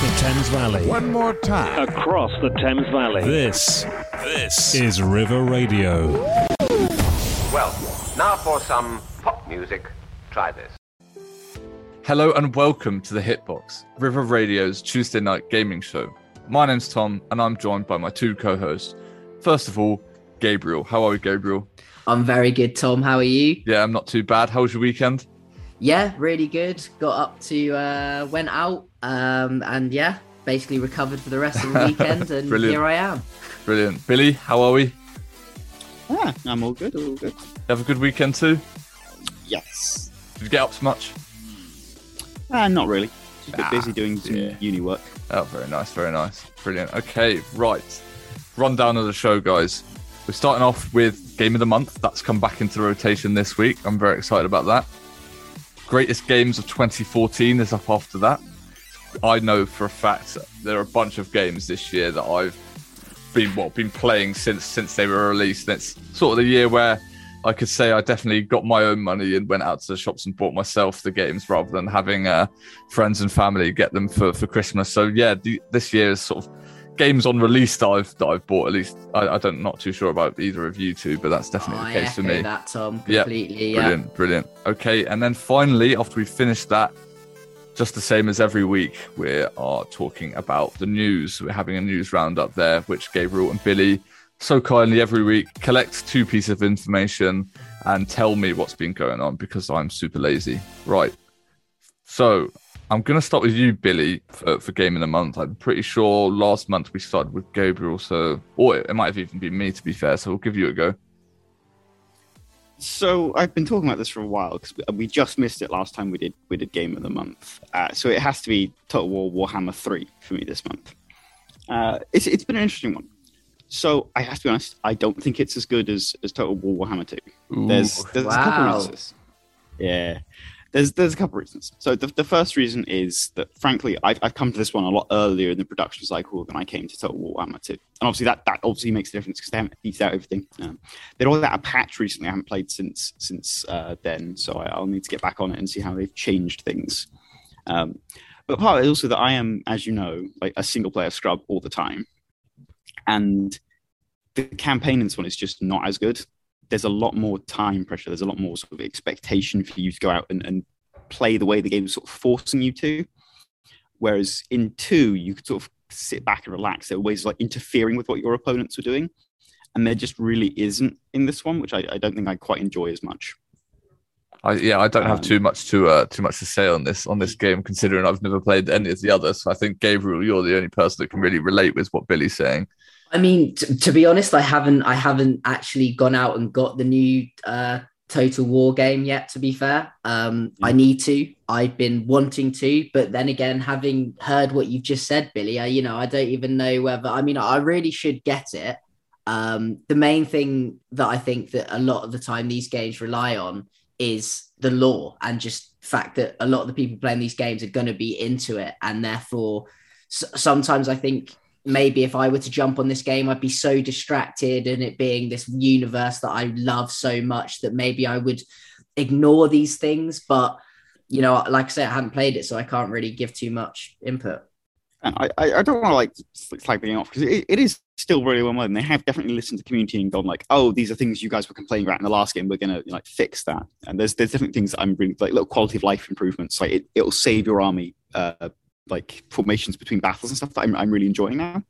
the Thames Valley. One more time. across the Thames Valley. This, this is River Radio. Well, now for some pop music. Try this. Hello and welcome to the Hitbox, River Radio's Tuesday night gaming show. My name's Tom and I'm joined by my two co hosts. First of all, Gabriel. How are you, Gabriel? I'm very good, Tom. How are you? Yeah, I'm not too bad. How was your weekend? Yeah, really good. Got up to, uh, went out, um, and yeah, basically recovered for the rest of the weekend, and Brilliant. here I am. Brilliant. Billy, how are we? You Yeah, I'm all good, all good. have a good weekend too? Yes. Did you get up to much? Uh, not really. Just a bit Ah, busy doing some yeah. uni work. Oh, very nice, very nice. Brilliant. Okay, right. Rundown of the show, guys. We're starting off with Game of the Month. That's come back into rotation this week. I'm very excited about that. Greatest Games of 2014 is up after that. I know for a fact there are a bunch of games this year that I've been well been playing since since they were released. And it's sort of the year where I could say I definitely got my own money and went out to the shops and bought myself the games rather than having uh, friends and family get them for, for Christmas. So yeah, the, this year is sort of games on release that I've that I've bought. At least I, I don't not too sure about either of you two, but that's definitely I the oh, case for me. that, Tom, completely. Yeah. Brilliant, brilliant. Okay, and then finally, after we finish that, just the same as every week, we are talking about the news. We're having a news roundup there, which Gabriel and Billy so kindly every week collect two pieces of information and tell me what's been going on because I'm super lazy. Right. So I'm going to start with you, Billy, for, for game of the month. I'm pretty sure last month we started with Gabriel, so or it might have even been me to be fair. So we'll give you a go. So I've been talking about this for a while because we just missed it last time we did we did game of the month. Uh, so it has to be Total War Warhammer Three for me this month. Uh, it's it's been an interesting one. So I have to be honest, I don't think it's as good as, as Total War Warhammer Two. There's Ooh. there's a couple Wow. reasons. Yeah. There's there's a couple reasons. So the, the first reason is that frankly I've, I've come to this one a lot earlier in the production cycle than I came to Total War Warhammer 2. And obviously that, that obviously makes a difference because they haven't out everything. Um, they rolled out a patch recently I haven't played since since uh, then, so I, I'll need to get back on it and see how they've changed things. Um, but part of it is also that I am, as you know, like a single player scrub all the time. And the campaign in this one is just not as good there's a lot more time pressure. There's a lot more sort of expectation for you to go out and, and play the way the game's sort of forcing you to. Whereas in two, you could sort of sit back and relax. There are ways of like interfering with what your opponents are doing. And there just really isn't in this one, which I, I don't think I quite enjoy as much. I, yeah, I don't have Um, too much to uh, too much to say on this on this game, considering I've never played any of the others. So I think Gabriel, you're the only person that can really relate with what Billy's saying. I mean, t- to be honest, I haven't, I haven't actually gone out and got the new uh, Total War game yet. To be fair, um, I need to. I've been wanting to, but then again, having heard what you've just said, Billy, I, you know, I don't even know whether. I mean, I really should get it. Um, the main thing that I think that a lot of the time these games rely on is the lore and just fact that a lot of the people playing these games are going to be into it, and therefore, s- sometimes I think maybe if I were to jump on this game, I'd be so distracted and it being this universe that I love so much that maybe I would ignore these things. But you know, like I say, I haven't played it, so I can't really give too much input. And I, I, don't want to like slag game off because it, it is still really well made. They have definitely listened to the community and gone like, oh, these are things you guys were complaining about in the last game. We're gonna like fix that. And there's there's different things I'm really like little quality of life improvements. Like it, it'll save your army uh like formations between battles and stuff that I'm, I'm really enjoying now.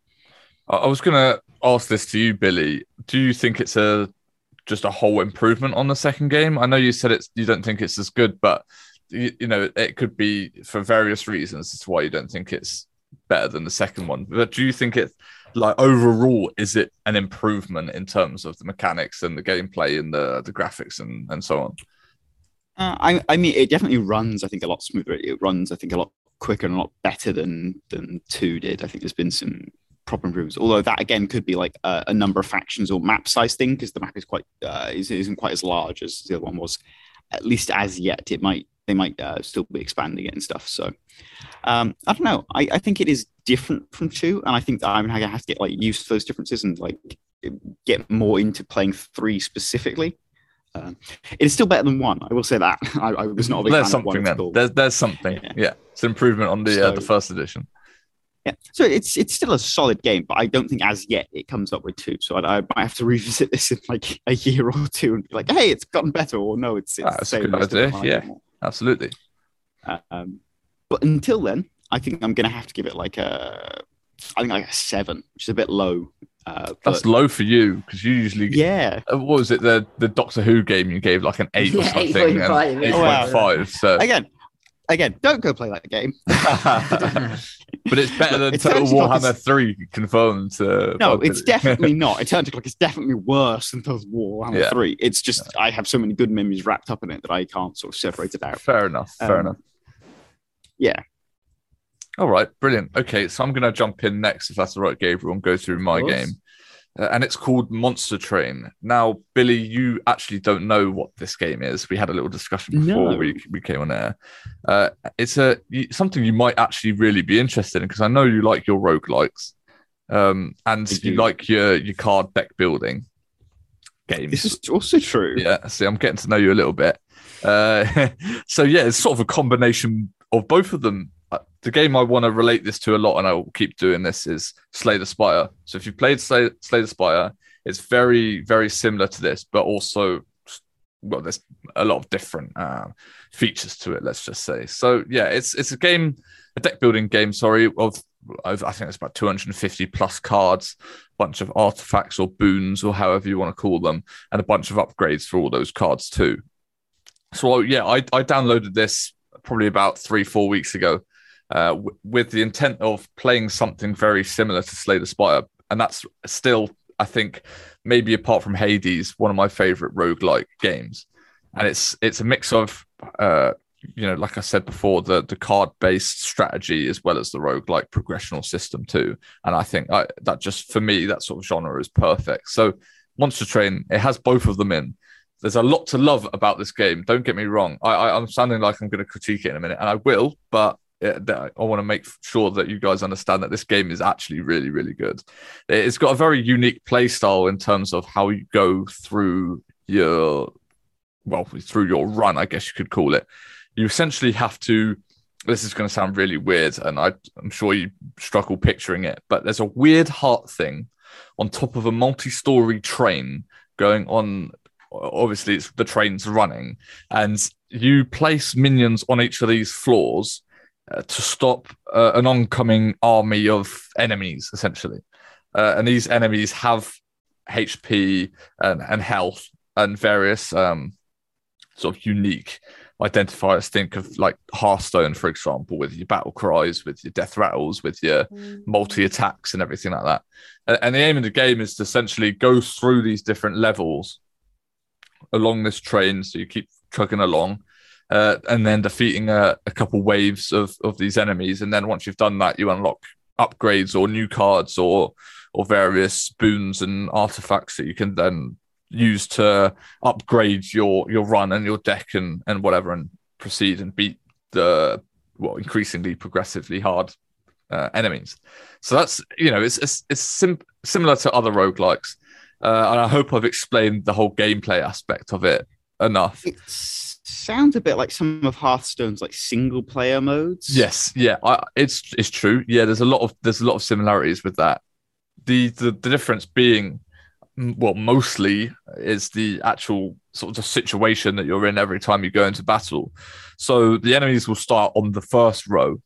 I, was gonna ask this to you, Billy. Do you think it's a just a whole improvement on the second game? I know you said it's you don't think it's as good, but you, you know it could be for various reasons as to why you don't think it's better than the second one. But do you think it's like overall is it an improvement in terms of the mechanics and the gameplay and the the graphics and and so on? Uh, I, I mean, it definitely runs. I think a lot smoother. It runs. I think a lot quicker and a lot better than than two did. I think there's been some proper improvements. Although that again could be like a, a number of factions or map size thing because the map is quite uh, is, isn't quite as large as the other one was. At least as yet, it might they might uh, still be expanding it and stuff. So um, I don't know. I, I think it is different from two, and I think I'm gonna have to get like used to those differences and like get more into playing three specifically. Um, it is still better than one. I will say that. I, I was not a big There's fan of one something then. There's there's something. Yeah. Yeah, it's an improvement on the uh, the first edition. Yeah, so it's it's still a solid game, but I don't think as yet it comes up with two. So I, I might have to revisit this in like a year or two and be like, hey, it's gotten better, or no, it's, it's the That's a same. good idea, yeah. Absolutely. Um, but until then, I think I'm gonna have to give it like a, I think like a seven, which is a bit low. Uh, That's low for you because you usually yeah, Uh, what was it the the Doctor Who game you gave like an eight or Yeah, something 8.5, and yeah. eight point five so again, again, don't go play that game. but it's better than It Total turns you like Warhammer it's- three confirmed uh, No, it's definitely not. It turns out like it's definitely worse than Total Warhammer Yeah. 3. It's just I have so many good memories wrapped up in it that I can't sort of separate it out. fair enough fair Um, enough Yeah. All right brilliant okay so I'm gonna jump in next if that's all right Gabriel and go through my game uh, and it's called Monster Train. Now, Billy, you actually don't know what this game is. We had a little discussion before No. we, we came on air. Uh, it's a something you might actually really be interested in because I know you like your roguelikes um, and you like your your card deck building games. This is also true. Yeah, see, I'm getting to know you a little bit. Uh, so yeah, it's sort of a combination of both of them. The game I want to relate this to a lot, and I will keep doing this, is Slay the Spire. So if you played Slay, Slay the Spire, it's very, very similar to this, but also, well, there's a lot of different uh, features to it. Let's just say. So yeah, it's it's a game, a deck building game. Sorry, of of- I think it's about 250 plus cards, bunch of artifacts or boons or however you want to call them, and a bunch of upgrades for all those cards too. So yeah, I, I downloaded this probably about three four weeks ago, uh, w- with the intent of playing something very similar to Slay the Spire, and that's still I think maybe apart from Hades, one of my favorite roguelike games, and it's it's a mix of uh, you know, like I said before, the the card based strategy as well as the roguelike progressional system too. And I think I, that just for me, that sort of genre is perfect. So Monster Train, it has both of them in. There's a lot to love about this game. Don't get me wrong. I, I I'm sounding like I'm going to critique it in a minute, and I will, but that- I want to make sure that you guys understand that this game is actually really, really good. It's got a very unique play style in terms of how you go through your, well, through your run, I guess you could call it. You essentially have to. This is going to sound really weird, and I, I'm sure you struggle picturing it, but there's a weird heart thing on top of a multi-story train going on. Obviously, it's the train's running, and you place minions on each of these floors uh, to stop uh, an oncoming army of enemies, essentially. Uh, and these enemies have HP and, and health and various um, sort of unique identifiers. Think of like Hearthstone, for example, with your battle cries, with your death rattles, with your multi attacks, and everything like that. And, and the aim of the game is to essentially go through these different levels along this train. So you keep trucking along uh, and then defeating a, a couple waves of, of these enemies. And then once you've done that, you unlock upgrades or new cards or or various boons and artifacts that you can then use to upgrade your your run and your deck and and whatever and proceed and beat the well increasingly progressively hard uh, enemies. So that's you know it's it's, it's sim- similar to other roguelikes. Uh, and I hope I've explained the whole gameplay aspect of it enough. It s- sounds a bit like some of Hearthstone's like single player modes. Yes, yeah, I, it's it's true. Yeah, there's a lot of there's a lot of similarities with that. The the, the difference being, well, mostly is the actual sort of the situation that you're in every time you go into battle. So the enemies will start on the first row,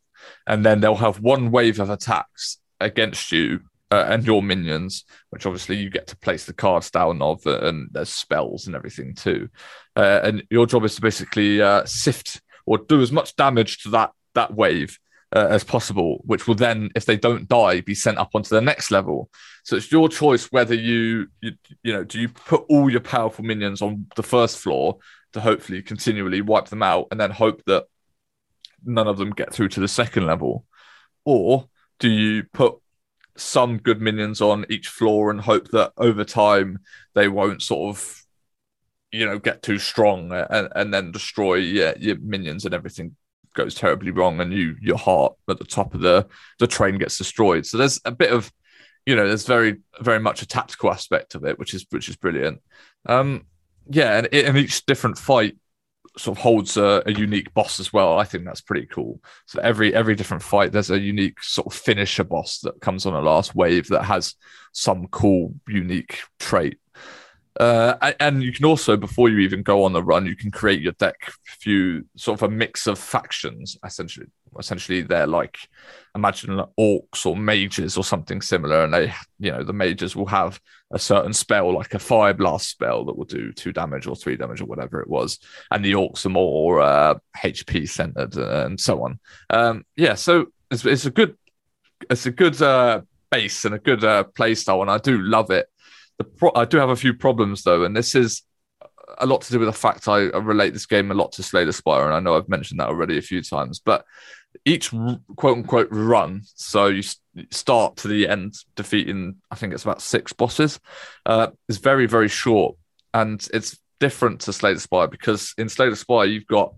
and then they'll have one wave of attacks against you uh, and your minions, which obviously you get to place the cards down of, uh, and there's spells and everything too. Uh, and your job is to basically uh, sift or do as much damage to that that wave uh, as possible, which will then, if they don't die, be sent up onto the next level. So it's your choice whether you you, you know do you put all your powerful minions on the first floor to hopefully continually wipe them out, and then hope that none of them get through to the second level, or do you put some good minions on each floor and hope that over time they won't sort of you know get too strong and, and then destroy yeah, your minions and everything goes terribly wrong and you your heart at the top of the the train gets destroyed. So there's a bit of you know there's very very much a tactical aspect of it which is which is brilliant. Um yeah and, and each different fight sort of holds a, a, unique boss as well. I think that's pretty cool. So every every different fight, there's a unique sort of finisher boss that comes on a last wave that has some cool, unique trait. Uh, and you can also, before you even go on the run, you can create your deck few sort of a mix of factions. Essentially, essentially they're like imagine orcs or mages or something similar, and they, you know, the mages will have a certain spell like a fire blast spell that will do two damage or three damage or whatever it was, and the orcs are more uh, HP centered and so on. Um, yeah, so it's, it's a good, it's a good uh, base and a good uh, play style, and I do love it the pro- I do have a few problems though, and this is a lot to do with the fact I, I relate this game a lot to Slay the Spire, and I know I've mentioned that already a few times. But each quote unquote run, so you start to the end defeating, I think it's about six bosses, uh, is very very short, and it's different to Slay the Spire because in Slay the Spire you've got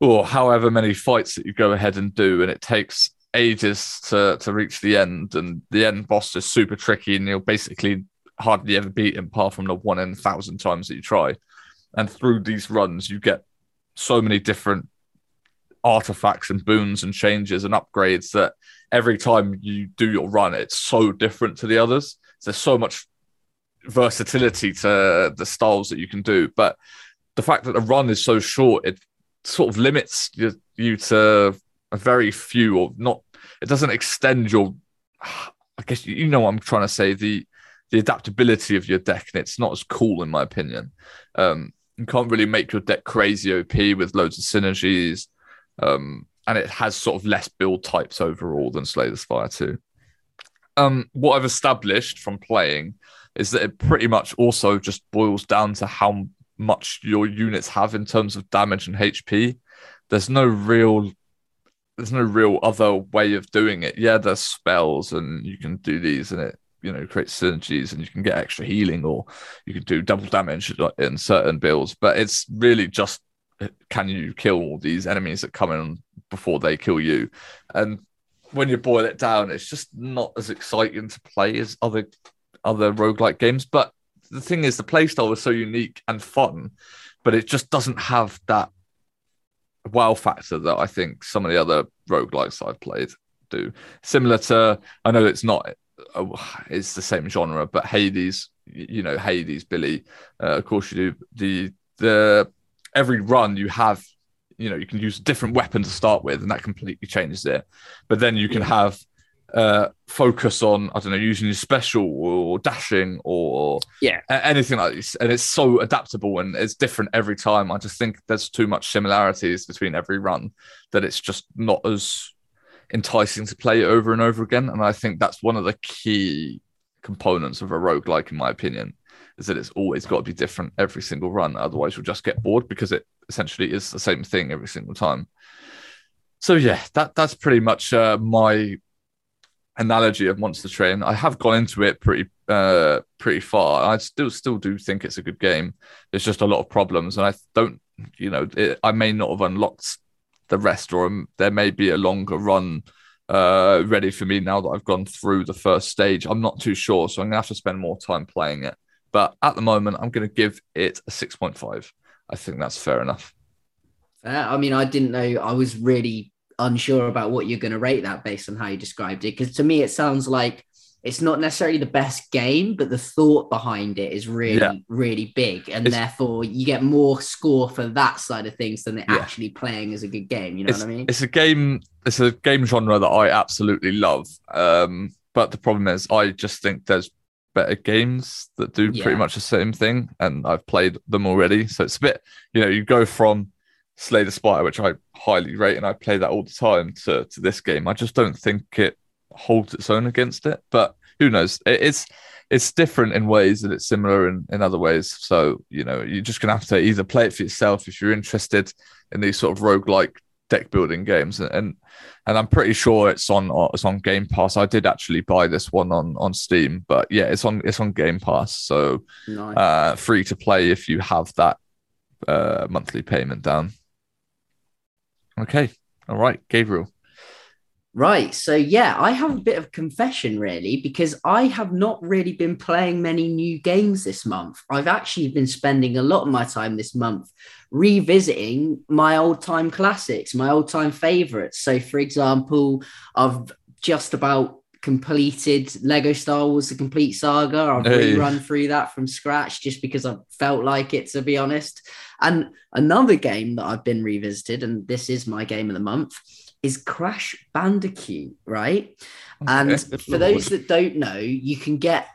or oh, however many fights that you go ahead and do, and it takes ages to to reach the end, and the end boss is super tricky, and you'll basically hardly ever beat him apart from the one in a thousand times that you try. And through these runs, you get so many different artifacts and boons and changes and upgrades that every time you do your run, it's so different to the others. There's so much versatility to the styles that you can do. But the fact that the run is so short, it sort of limits you, you to a very few or not, it doesn't extend your, I guess you know what I'm trying to say, the the adaptability of your deck, and it's not as cool in my opinion. Um, you can't really make your deck crazy OP with loads of synergies, um, and it has sort of less build types overall than Slay the Spire 2. Um, what I've established from playing is that it pretty much also just boils down to how much your units have in terms of damage and HP. There's no real there's no real other way of doing it. Yeah, there's spells and you can do these and it you know create synergies and you can get extra healing or you can do double damage in certain builds but it's really just can you kill all these enemies that come in before they kill you? And when you boil it down it's just not as exciting to play as other other roguelike games. But the thing is the playstyle is so unique and fun but it just doesn't have that wow factor that i think some of the other roguelikes i've played do. Similar to i know it's not it's the same genre, but Hades, you know, Hades, Billy, uh, of course you do. The the every run you have, you know, you can use a different weapon to start with, and that completely changes it. But then you can have uh, focus on I don't know using your special or dashing or yeah anything like this, and it's so adaptable and it's different every time. I just think there's too much similarities between every run that it's just not as enticing to play over and over again. And I think that's one of the key components of a roguelike, in my opinion, is that it's always got to be different every single run. Otherwise, you'll just get bored because it essentially is the same thing every single time. So yeah, that that's pretty much uh, my analogy of Monster Train. I have gone into it pretty uh, pretty far. I still still do think it's a good game. There's just a lot of problems, and I don't, you know, it, I may not have unlocked the rest, or there may be a longer run uh, ready for me now that I've gone through the first stage. I'm not too sure, so I'm gonna have to spend more time playing it. But at the moment, I'm gonna give it a 6.5. I think that's fair enough. I mean, I didn't know. I was really unsure about what you're going to rate that based on how you described it. Because to me, it sounds like it's not necessarily the best game, but the thought behind it is really, yeah. really big. And it's, therefore, you get more score for that side of things than yeah. actually playing as a good game. You know it's, what I mean? It's a game, it's a game genre that I absolutely love. Um, but the problem is, I just think there's better games that do yeah. pretty much the same thing. And I've played them already. So it's a bit, you know, you go from Slay the Spire, which I highly rate and I play that all the time, to, to this game. I just don't think it holds its own against it. But who knows? It's it's different in ways and it's similar in, in other ways. So, you know, you're just gonna have to either play it for yourself if you're interested in these sort of roguelike deck building games and, and I'm pretty sure it's on it's on Game Pass. I did actually buy this one on on Steam, but yeah, it's on it's on Game Pass, so nice. uh, free to play if you have that uh, monthly payment down. Okay, all right, Gabriel. Right. So, yeah, I have a bit of confession really because I have not really been playing many new games this month. I've actually been spending a lot of my time this month revisiting my old time classics, my old time favorites. So, for example, I've just about completed Lego Star Wars: The Complete Saga. I've Hey. rerun through that from scratch just because I felt like it, to be honest. And another game that I've been revisited, and this is my game of the month, is Crash Bandicoot, right? And for those that don't know, you can get,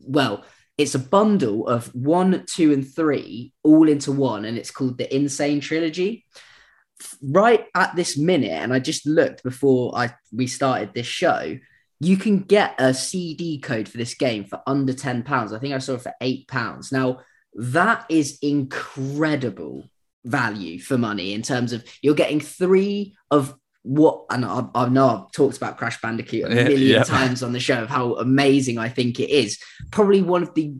well, it's a bundle of one, two, and three all into one, and it's called the N. Sane Trilogy. Right at this minute, and I just looked before I we started this show, you can get a CD code for this game for under £10. I think I saw it for £8. Now, that is incredible value for money in terms of you're getting three of what and I, I know I've talked about Crash Bandicoot a Yeah, million yeah. times on the show of how amazing I think it is. Probably one of the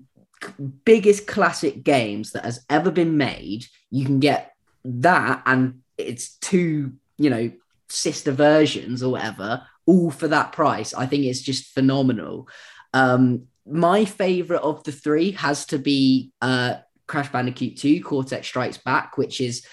biggest classic games that has ever been made. You can get that and it's two, you know, sister versions or whatever, all for that price. I think it's just phenomenal. Um, my favorite of the three has to be uh, Crash Bandicoot 2 Cortex Strikes Back, which is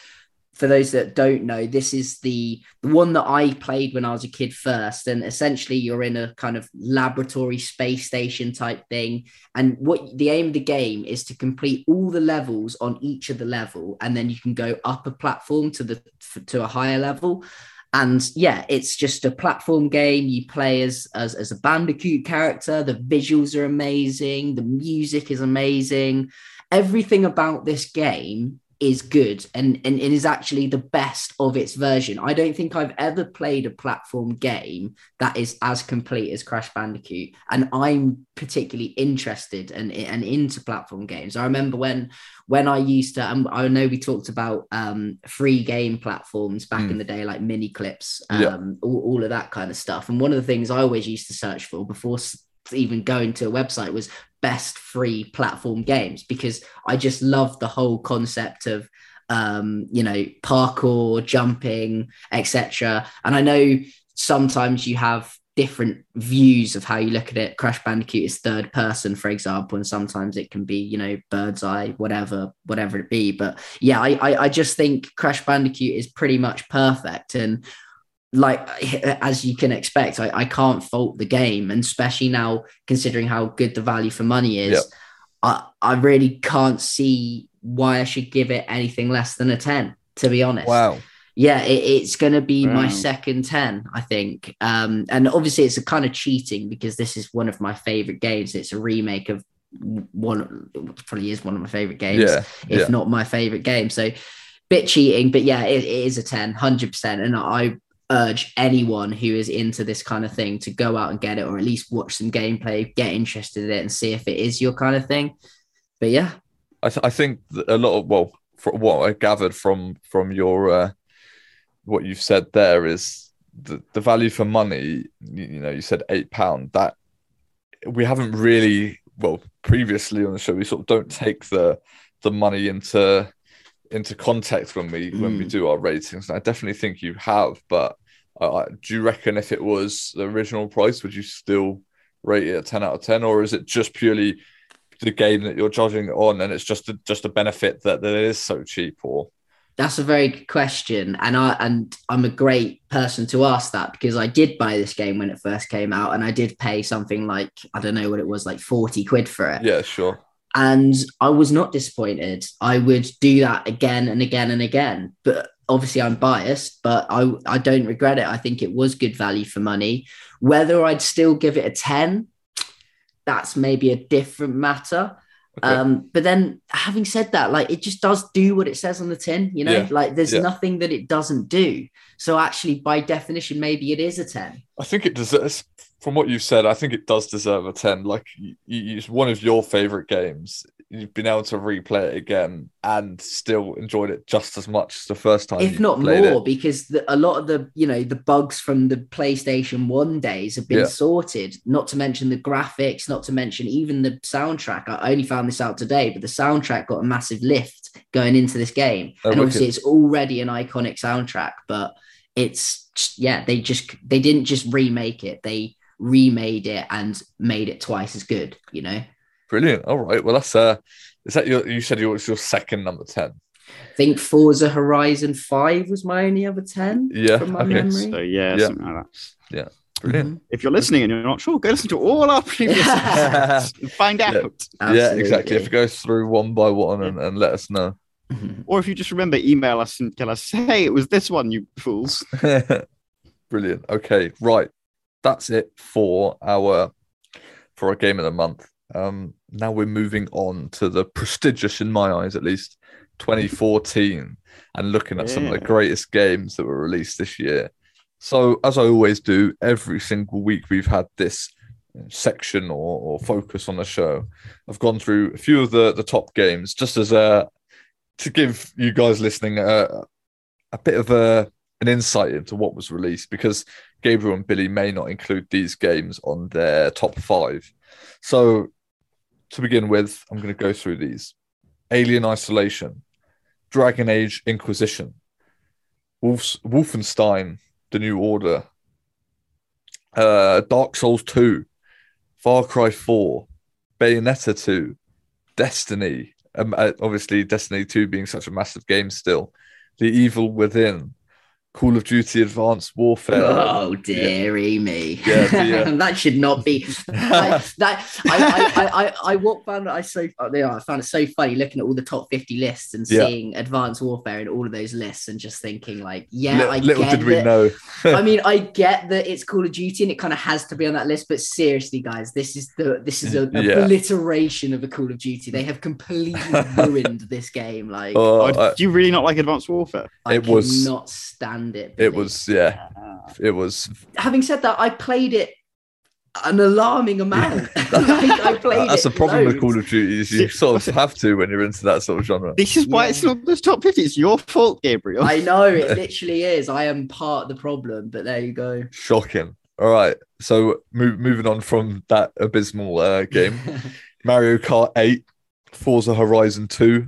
for those that don't know, this is the, the one that I played when I was a kid first. And essentially, you're in a kind of laboratory space station type thing. And what the aim of the game is to complete all the levels on each of the level, and then you can go up a platform to the to a higher level. And yeah, it's just a platform game. You play as, as as a Bandicoot character. The visuals are amazing. The music is amazing. Everything about this game is good and, and it is actually the best of its version. I don't think I've ever played a platform game that is as complete as Crash Bandicoot. And I'm particularly interested and, and into platform games. I remember when when I used to, and I know we talked about um, free game platforms back Mm. in the day, like Miniclips, um, Yeah. all, all of that kind of stuff. And one of the things I always used to search for before even going to a website was best free platform games because I just love the whole concept of um, you know parkour, jumping, etc. And I know sometimes you have different views of how you look at it. Crash Bandicoot is third person, for example, and sometimes it can be you know bird's eye, whatever, whatever it be. But yeah, I I, I just think Crash Bandicoot is pretty much perfect and like as you can expect, I, I can't fault the game, and especially now considering how good the value for money is, Yep. I I really can't see why I should give it anything less than a ten. To be honest, Wow. yeah, it, it's going to be my second ten, I think. Um, and obviously, it's a kind of cheating because this is one of my favorite games. It's a remake of one, probably is one of my favorite games Yeah. if yeah. not my favorite game. So bit cheating, but yeah, it, it is a 10, 100%. And I urge anyone who is into this kind of thing to go out and get it or at least watch some gameplay, get interested in it and see if it is your kind of thing. But yeah, I, th- I think a lot of well, from what I gathered from from your uh, what you've said there is the, the value for money. You, you know, you said eight pound. That we haven't really well previously on the show. We sort of don't take the the money into into context when we when we Mm. do our ratings. And I definitely think you have. But uh, I- do you reckon if it was the original price, would you still rate it a ten out of ten, or is it just purely the game that you're judging on, and it's just a, just a benefit that, that it is so cheap, or That's a very good question, and I and I'm a great person to ask that because I did buy this game when it first came out, and I did pay something like I don't know what it was, like forty quid for it. yeah, sure, and I was not disappointed. I would do that again and again and again. But obviously, I'm biased, but I I don't regret it. I think it was good value for money. Whether I'd still give it a ten, that's maybe a different matter. Okay. Um, but then, having said that, like it just does do what it says on the tin. You know, Yeah. like there's Yeah. nothing that it doesn't do. So actually, by definition, maybe it is a ten. I think it deserves. From what you've said, I think it does deserve a ten. Like, you, you, it's one of your favorite games. You've been able to replay it again and still enjoyed it just as much as the first time. if not more it. because the, a lot of the you know the bugs from the playstation 1 days have been Yeah. sorted not to mention the graphics not to mention even the soundtrack i only found this out today but the soundtrack got a massive lift going into this game Oh, and obviously it's already an iconic soundtrack but it's yeah, they just they didn't just remake it; they remade it and made it twice as good. You know. Brilliant. All right. Well, that's uh, is that your? You said it was your second number ten. I think Forza Horizon Five was my only other ten. Yeah, from my okay. memory. So yeah, Yeah. something like that. Brilliant. If you're listening and you're not sure, go listen to all our previous episodes and find out. Yeah, exactly. If you go through one by one and, and let us know. Mhm. Or if you just remember, email us and tell us, hey, it was this one, you fools. Brilliant. Okay, right. That's it for our for our game of the month. Um, now we're moving on to the prestigious, in my eyes at least, 2014, and looking at some of the greatest games that were released this year. So, as I always do, every single week we've had this section or, or focus on the show. I've gone through a few of the the top games just as a to give you guys listening a, a bit of a an insight into what was released because Gabriel and Billy may not include these games on their top five. So, to begin with, I'm going to go through these. Alien Isolation, Dragon Age Inquisition, Wolfs, Wolfenstein, The New Order, uh, Dark Souls 2, Far Cry 4, Bayonetta 2, Destiny, um, uh, obviously, Destiny 2 being such a massive game still, The Evil Within, Call of Duty Advanced Warfare. Oh dearie me! Yeah, the, uh, that should not be. I, that I, I, I, I, I walked down. I so yeah, I found it so funny looking at all the top fifty lists and Yeah. seeing Advanced Warfare in all of those lists and just thinking like, yeah, little, I little get did we that- know. I mean, I get that it's Call of Duty and it kind of has to be on that list, but seriously, guys, this is the this is an Yeah. obliteration of a Call of Duty. They have completely ruined this game. Like, Oh, Oh, I- do you really not like Advanced Warfare? I it was- not stand it. it was, yeah, it was. having said that, I played it an alarming amount. like, I played That's it the problem with. Call of Duty is you sort of have to when you're into that sort of genre. This is why it's Yeah. not the top 50. It's your fault, Gabriel. I know it literally is. I am part of the problem, but there you go. Shocking. All right, so move, moving on from that abysmal uh, game, Mario Kart 8, Forza Horizon 2,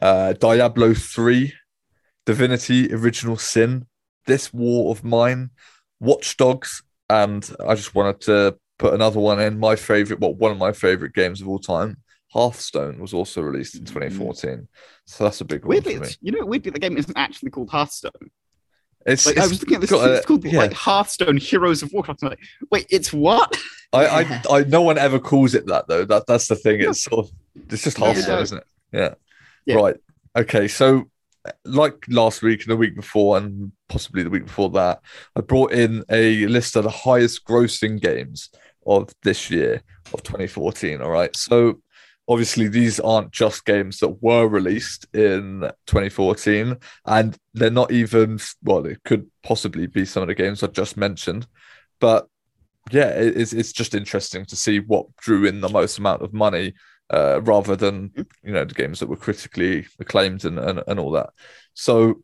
uh, Diablo 3, Divinity Original Sin, This War of Mine, Watch Dogs, and I just wanted to put another one in. My favorite, well, one of my favorite games of all time, Hearthstone, was also released in mm. 2014. So that's a big one Weirdly, for me. you know, weirdly, the game isn't actually called Hearthstone. It's, Like, I was looking at this, got it's called yeah. like Hearthstone Heroes of Warcraft. I'm like, wait, it's what? I, I, I, no one ever calls it that though. That that's the thing. It's sort of, it's just Yeah. Hearthstone, isn't it? Yeah. Yeah. Right. Okay. So, like last week and the week before, and possibly the week before that, I brought in a list of the highest grossing games of this year of 2014. All right. So, obviously, these aren't just games that were released in 2014, and they're not even well. It could possibly be some of the games I've just mentioned, but yeah, it's it's just interesting to see what drew in the most amount of money, uh, rather than you know the games that were critically acclaimed and, and and all that. So,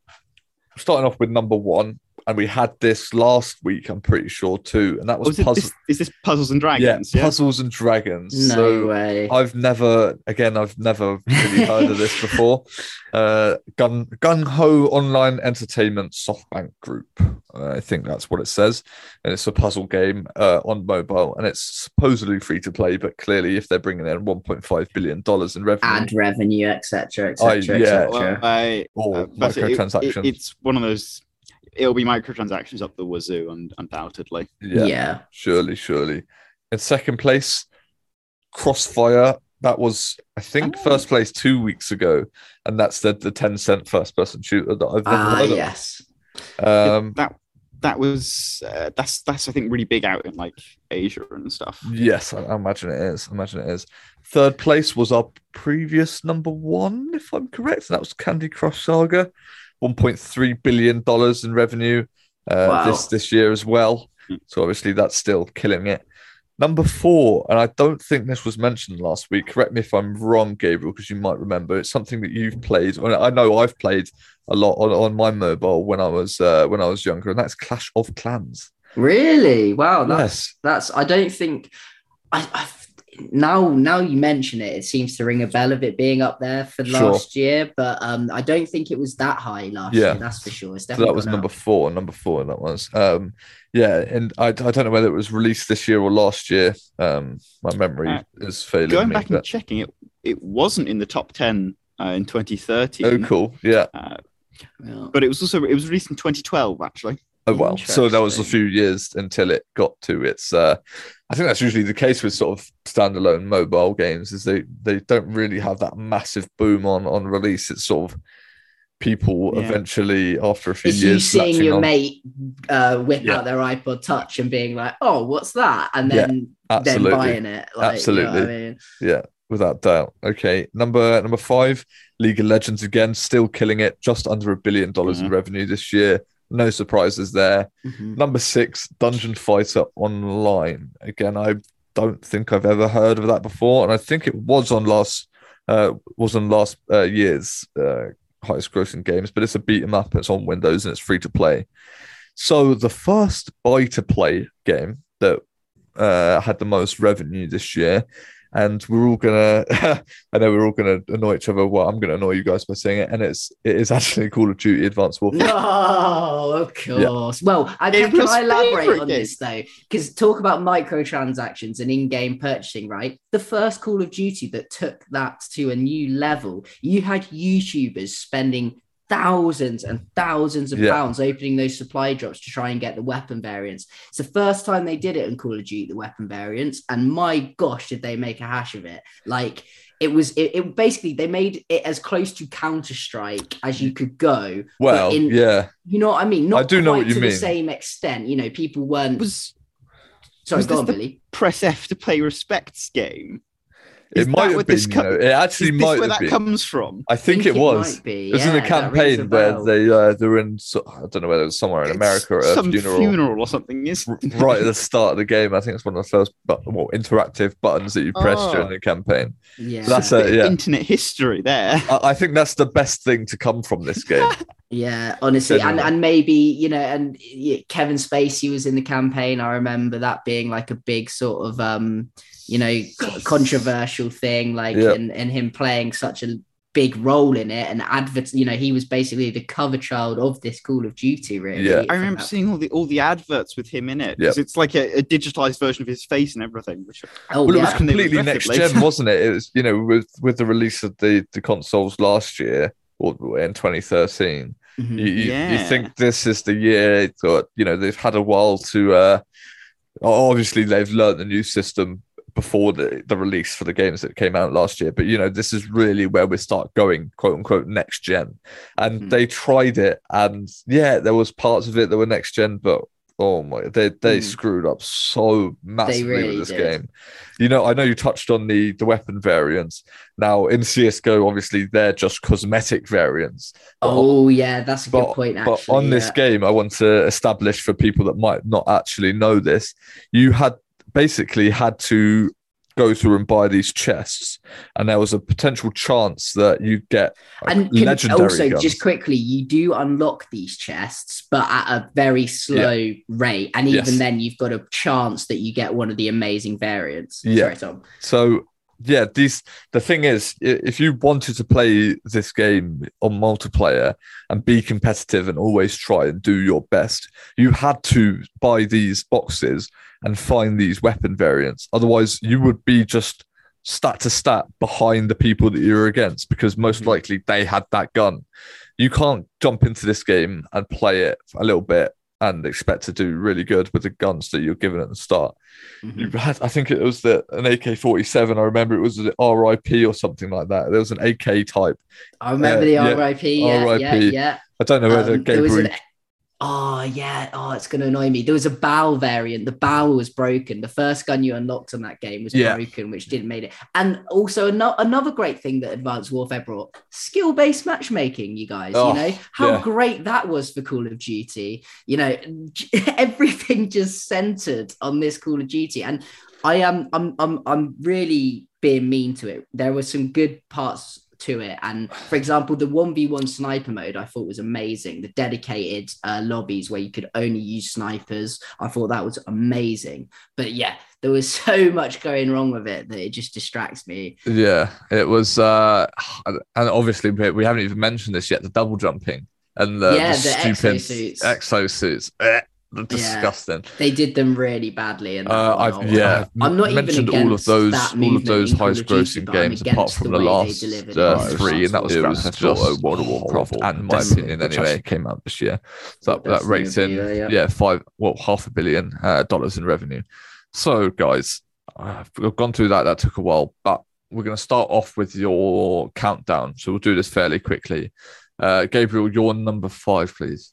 starting off with number one, and we had this last week, I'm pretty sure too, and that Oh, was is, puzzle. this, is this Puzzles and Dragons? Yeah. puzzles and dragons. No so way. I've never, again, I've never really heard of this before. Uh, Gun Gung Ho Online Entertainment SoftBank Group. Uh, I think that's what it says, and it's a puzzle game uh, on mobile, and it's supposedly free to play. But clearly, if they're bringing in 1.5 billion dollars in revenue, Ad revenue, etc., etc., yeah. etc. Or uh, but it- it- microtransactions, it's one of those. It'll be microtransactions up the wazoo, and undoubtedly. yeah, yeah. surely, surely. In second place, Crossfire. That was, I think, Oh. first place two weeks ago, and that's the the Tencent first person shooter that I've never Ah, heard of. yes. Um, that that was uh, that's that's I think really big out in like Asia and stuff. yes, I, I imagine it is. I imagine it is. Third place was our previous number one, if I'm correct. and That was Candy Crush Saga, 1.3 billion dollars in revenue uh, Wow. this this year as well. So obviously that's still killing it. Number four, and I don't think this was mentioned last week. Correct me if I'm wrong, Gabriel, because you might remember. It's something that you've played. I know I've played a lot on, on my mobile when I was uh, when I was younger, and that's Clash of Clans. Really? Wow. That's Yes. that's. I don't think. I, I now now you mention it, it seems to ring a bell of it being up there for Sure. last year, but um, I don't think it was that high last Yeah. year. That's for sure. It's So definitely that was number up. four. Number four, that was. Um, yeah, and I, I don't know whether it was released this year or last year. Um, my memory Uh, is failing Going me. back and checking it, it wasn't in the top ten uh, in 2013. oh, cool. Yeah. Uh, Yeah. but it was also it was released in 2012 actually. Oh well, so that was a few years until it got to its. Uh, I think that's usually the case with sort of standalone mobile games, is they they don't really have that massive boom on on release. It's sort of people Yeah. eventually after a few It's you years seeing your on. mate uh, whip Yeah. out their iPod Touch and being like, "Oh, what's that?" and Yeah, then then buying it. Like, You know I Absolutely. mean? Yeah, without doubt. Okay, number number five, League of Legends again, still killing it, just under a billion dollars in Mhm. revenue this year. No surprises there. Mhm. Number six, Dungeon Fighter Online. Again, I don't think I've ever heard of that before, and I think it was on last uh, was on last uh, year's uh, highest grossing games, but it's a beat 'em up. It's on Windows and it's free to play. So the first buy to play game that uh, had the most revenue this year. And we're all gonna, I know we're all gonna annoy each other. Well, I'm gonna annoy you guys by saying it, and it's it is actually Call of Duty Advanced Warfare. No, of course. Well, I, can, can I elaborate on game. this though? Because talk about microtransactions and in-game purchasing, right? The first Call of Duty that took that to a new level, you had YouTubers spending thousands and thousands of Yeah. pounds opening those supply drops to try and get the weapon variants. It's the first time they did it in Call of Duty, the weapon variants, and my gosh, did they make a hash of it? Like it was it, it basically they made it as close to Counter Strike as you could go. Well, in- yeah, you know what I mean? Not do know what you to mean. the same extent. You know, people weren't. Was sorry, was go this on, the- Billy. press F to play respects game? Is it might where have been. this You know, it actually Is this might where have that been. comes from? I think, it was. might be. It was in yeah, a that rings a campaign where they uh, they were in. So, I don't know whether it was somewhere in It's America at a some funeral. or something. Is right at the start of the game. I think it's one of the first but well, interactive buttons that you press Oh. during the campaign. Yeah, That's a it, yeah. internet history there. I, I think that's the best thing to come from this game. yeah, honestly, and and maybe you know, and Kevin Spacey was in the campaign. I remember that being like a big sort of um, you know, co- controversial thing, like Yeah. and and him playing such a big role in it and advert you know he was basically the cover child of this call of duty really Yeah. I remember From seeing all the all the adverts with him in it. 'cause It's like a, a digitalized version of his face and everything. Which oh Well, it was completely next gen wasn't it? It was, you know, with with the release of the the consoles last year or in 2013. Mhm. You, you, you think this is the year that you know they've had a while to. uh Obviously, they've learned the new system before the, the release for the games that came out last year. But you know, this is really where we start going, quote unquote, next gen. And Mhm. they tried it, and yeah, there was parts of it that were next gen, but oh my, they they Mm. screwed up so massively really with this did. game. You know, I know you touched on the the weapon variants. Now in CS:GO, obviously they're just cosmetic variants. But oh yeah that's a good point actually but on this game, I want to establish for people that might not actually know this, you had basically had to go through and buy these chests, and there was a potential chance that you'd get and legendary also guns. just quickly you do unlock these chests but at a very slow rate and even Yes. then you've got a chance that you get one of the amazing variants Yeah. sorry So yeah, these the thing is, if you wanted to play this game on multiplayer and be competitive and always try and do your best, you had to buy these boxes and find these weapon variants. Otherwise, you would be just stat to stat behind the people that you're against because most Mhm. likely they had that gun. You can't jump into this game and play it a little bit and expect to do really good with the guns that you're given at the start Mhm. you had I think it was the an AK forty seven. I remember it was an RIP or something like that. There was an AK type. i remember Uh, the yeah, RIP yeah, yeah RIP. yeah I don't know whether Um, Gabriel. Oh yeah, oh it's gonna annoy me. There was a bow variant. The bow was broken. The first gun you unlocked on that game was Yeah. broken, which didn't make it. And also ano- another great thing that Advanced Warfare brought: skill-based matchmaking. You guys, Oh, you know how yeah. great that was for Call of Duty. You know, everything just centered on this Call of Duty, and I am I'm I'm I'm really being mean to it. There were some good parts to it. And for example, the 1v1 sniper mode I thought was amazing. The dedicated uh, lobbies where you could only use snipers, I thought that was amazing. But yeah, there was so much going wrong with it that it just distracts me. Yeah, it was, uh, and obviously we haven't even mentioned this yet. The double jumping and the, Yeah, the the stupid exosuits. exosuits. They're disgusting. They did them really badly. And Uh, I've yeah, I'm not even mentioned all of those all of those in Call of highest Duty, grossing games apart from the the way they last uh, three, and that was It Grand was Theft just Auto, World of Warcraft, and in my Destiny, opinion, anyway, actually came out this year. So that, that rates in would be, uh, yeah. yeah. five well half a billion uh, dollars in revenue. So guys, uh, we've gone through that. That took a while, but we're going to start off with your countdown. So we'll do this fairly quickly. Uh, Gabriel, your number five, please.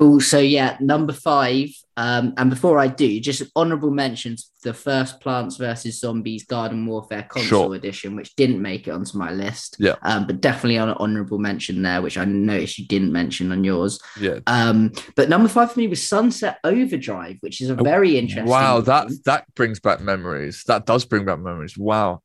Cool. So yeah, number five. Um, and before I do, just honourable mentions: the first Plants vs Zombies Garden Warfare console Sure. edition, which didn't make it onto my list. Yeah. Um, but definitely on an honourable mention there, which I noticed you didn't mention on yours. Yeah. Um, but number five for me was Sunset Overdrive, which is a very interesting. Oh, Wow, that game. that brings back memories. That does bring back memories. Wow.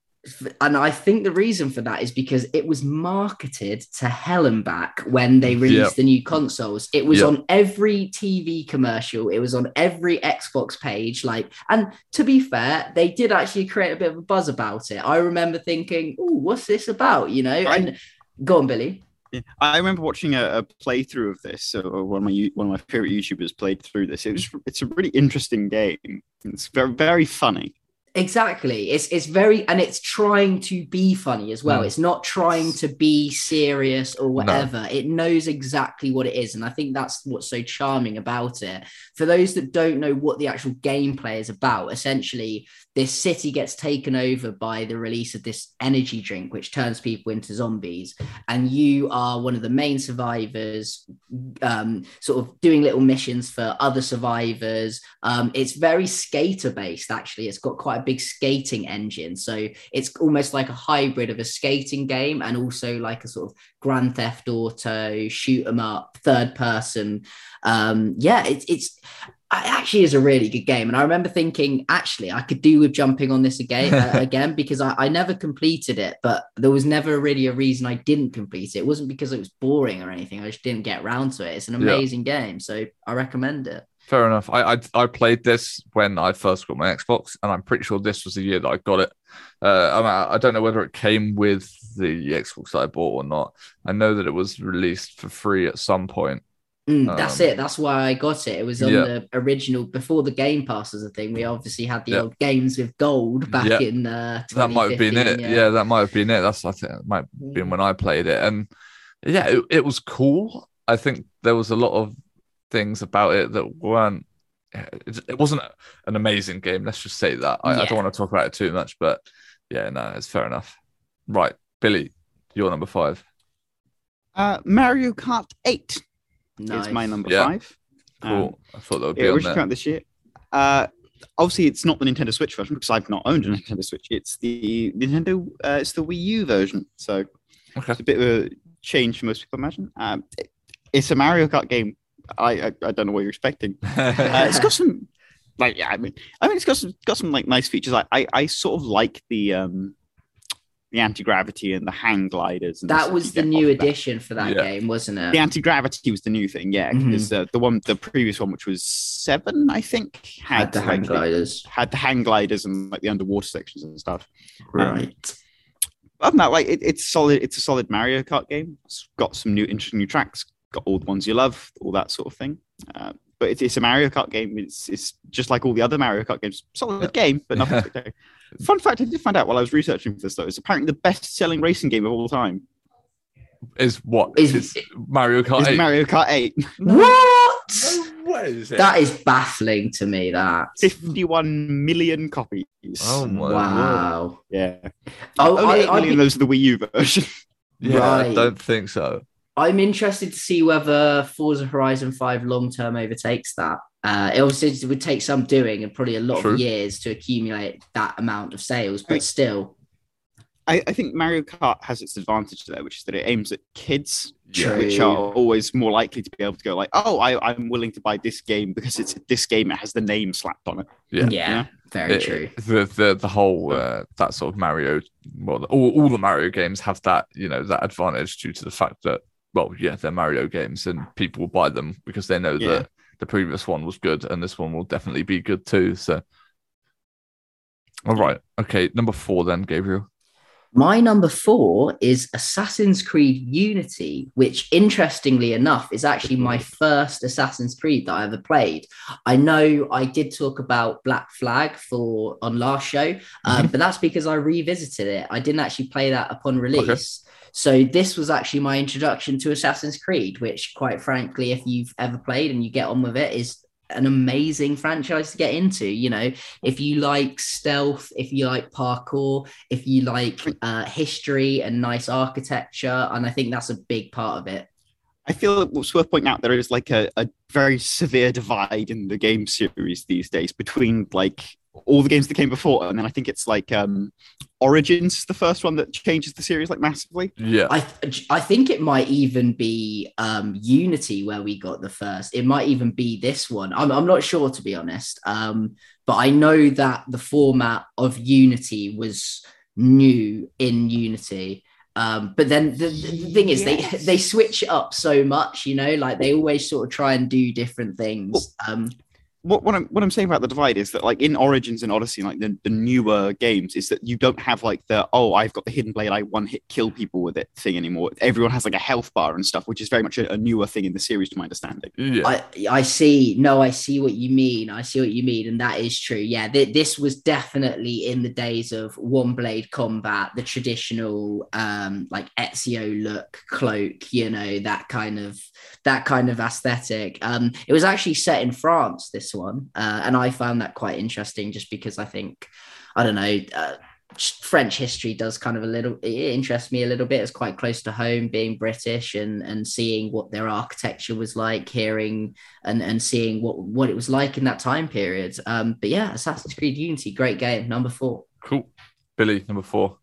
And I think the reason for that is because it was marketed to hell and back when they released Yep. the new consoles. It was Yep. on every TV commercial, it was on every Xbox page. Like, and to be fair, they did actually create a bit of a buzz about it. I remember thinking, "Oh, what's this about?" You know, and go on, Billy. I remember watching a, a playthrough of this. So one of my one of my favorite YouTubers played through this. It was it's a really interesting game. It's very very funny. Exactly. It's it's very and it's trying to be funny as well. Mm. It's not trying to be serious or whatever. It knows exactly what it is. And I think that's what's so charming about it. For those that don't know what the actual gameplay is about, essentially this city gets taken over by the release of this energy drink which turns people into zombies and you are one of the main survivors um, sort of doing little missions for other survivors um, it's very skater based actually it's got quite a big skating engine. So it's almost like a hybrid of a skating game and also like a sort of grand theft auto shoot 'em up third person. Um, yeah it's it's it actually is a really good game. And i remember thinking actually i could do with jumping on this again uh, again because I, I never completed it but there was never really a reason i didn't complete it. It wasn't because it was boring or anything. I just didn't get around to it. It's an Yeah. amazing game. So i recommend it Fair enough. I, I I played this when I first got my Xbox, and I'm pretty sure this was the year that I got it. Uh, I, mean, I don't know whether it came with the Xbox that I bought or not. I know that it was released for free at some point. Mm, that's Um, it. That's why I got it. It was on yeah. the original before the Game Pass as a thing. We obviously had the Yeah. old games with gold back Yeah. in uh, That might have been it. 2015, Yeah. that might have been it. That's I think it might have been when I played it, and yeah, it, it was cool. I think there was a lot of things about it that weren't. It, it wasn't an amazing game. Let's just say that. I, I don't want to talk about it too much, but yeah, no, it's fair enough. Right, Billy, you're number five. Uh, Mario Kart 8 Nice. is my number Yeah. five. Cool. Um, I thought that would it be on originally came there. out this year. Uh, obviously, it's not the Nintendo Switch version because I've not owned a Nintendo Switch. It's the Nintendo. Uh, it's the Wii U version. So Okay. it's a bit of a change for most people, I imagine. Um, it- it's a Mario Kart game. I, I I don't know what you're expecting. Uh, it's got some like yeah, I mean, I mean, it's got some got some like nice features. I I, I sort of like the um the anti gravity and the hang gliders. And That was the new off that. addition for that Yeah. game, wasn't it? The anti gravity was the new thing, yeah. Because uh, the one, the previous one, which was seven, I think, had, Had the hang like, gliders. had the hang gliders and like the underwater sections and stuff. Right. Other than that, like it, it's solid. It's a solid Mario Kart game. It's got some new interesting new tracks. Got all the ones you love, all that sort of thing. Uh, but it's, it's a Mario Kart game. It's it's just like all the other Mario Kart games. Solid game, but nothing spectacular. Fun fact: I did find out while I was researching for this though. It's apparently the best-selling racing game of all time. is what Is- is Mario Kart Is 8? Mario Kart 8. What? No way is it? That is baffling to me. That. 51 million copies. Oh my word. Wow. Yeah. Oh, Only I, 8 I'd million be- of those are the Wii U version. Yeah, I don't think so. I'm interested to see whether Forza Horizon 5 long term overtakes that. Uh, it obviously would take some doing and probably a lot True. of years to accumulate that amount of sales, but Right. still. I, I think Mario Kart has its advantage there, which is that it aims at kids, True. which are always more likely to be able to go like, "Oh, I, I'm willing to buy this game because it's this game. It has the name slapped on it." Yeah. Yeah, Very it- true. The the the whole uh, that sort of Mario, well, all, all the Mario games have that you know that advantage due to the fact that well, yeah, they're Mario games and people will buy them because they know Yeah. that the previous one was good and this one will definitely be good too. So, all right, okay, number four then, Gabriel. My number four is Assassin's Creed Unity, which interestingly enough is actually my first Assassin's Creed that I ever played. I know I did talk about Black Flag for on last show, uh, but that's because I revisited it. I didn't actually play that upon release. So this was actually my introduction to Assassin's Creed, which quite frankly, if you've ever played and you get on with it, is an amazing franchise to get into. You know, if you like stealth, if you like parkour, if you like uh, history and nice architecture, and I think that's a big part of it. I feel it's worth pointing out there is like a, a very severe divide in the game series these days between like all the games that came before, and then I think it's like um Origins, the first one that changes the series like massively. Yeah, I th- I think it might even be um, Unity where we got the first. It might even be this one. I'm I'm not sure to be honest. Um, but I know that the format of Unity was new in Unity. Um, but then the, the thing is, Yes. they they switch it up so much. You know, like they always sort of try and do different things. Um, what, what I'm what I'm saying about the divide is that like in Origins and Odyssey, like the, the newer games, is that you don't have like the oh I've got the hidden blade, I one hit kill people with it thing anymore. Everyone has like a health bar and stuff, which is very much a, a newer thing in the series, to my understanding. yeah, I I see. No, I see what you mean. I see what you mean, and that is true. Yeah, th- this was definitely in the days of one blade combat, the traditional um like Ezio look cloak. You know that kind of that kind of aesthetic. Um, it was actually set in France. This one, uh, and I found that quite interesting, just because I think I don't know. Uh, French history does kind of a little it interests me a little bit. It's quite close to home, being British and and seeing what their architecture was like, hearing and and seeing what what it was like in that time period. Um, but yeah, Assassin's Creed Unity, great game, number four. cool. Billy, number four.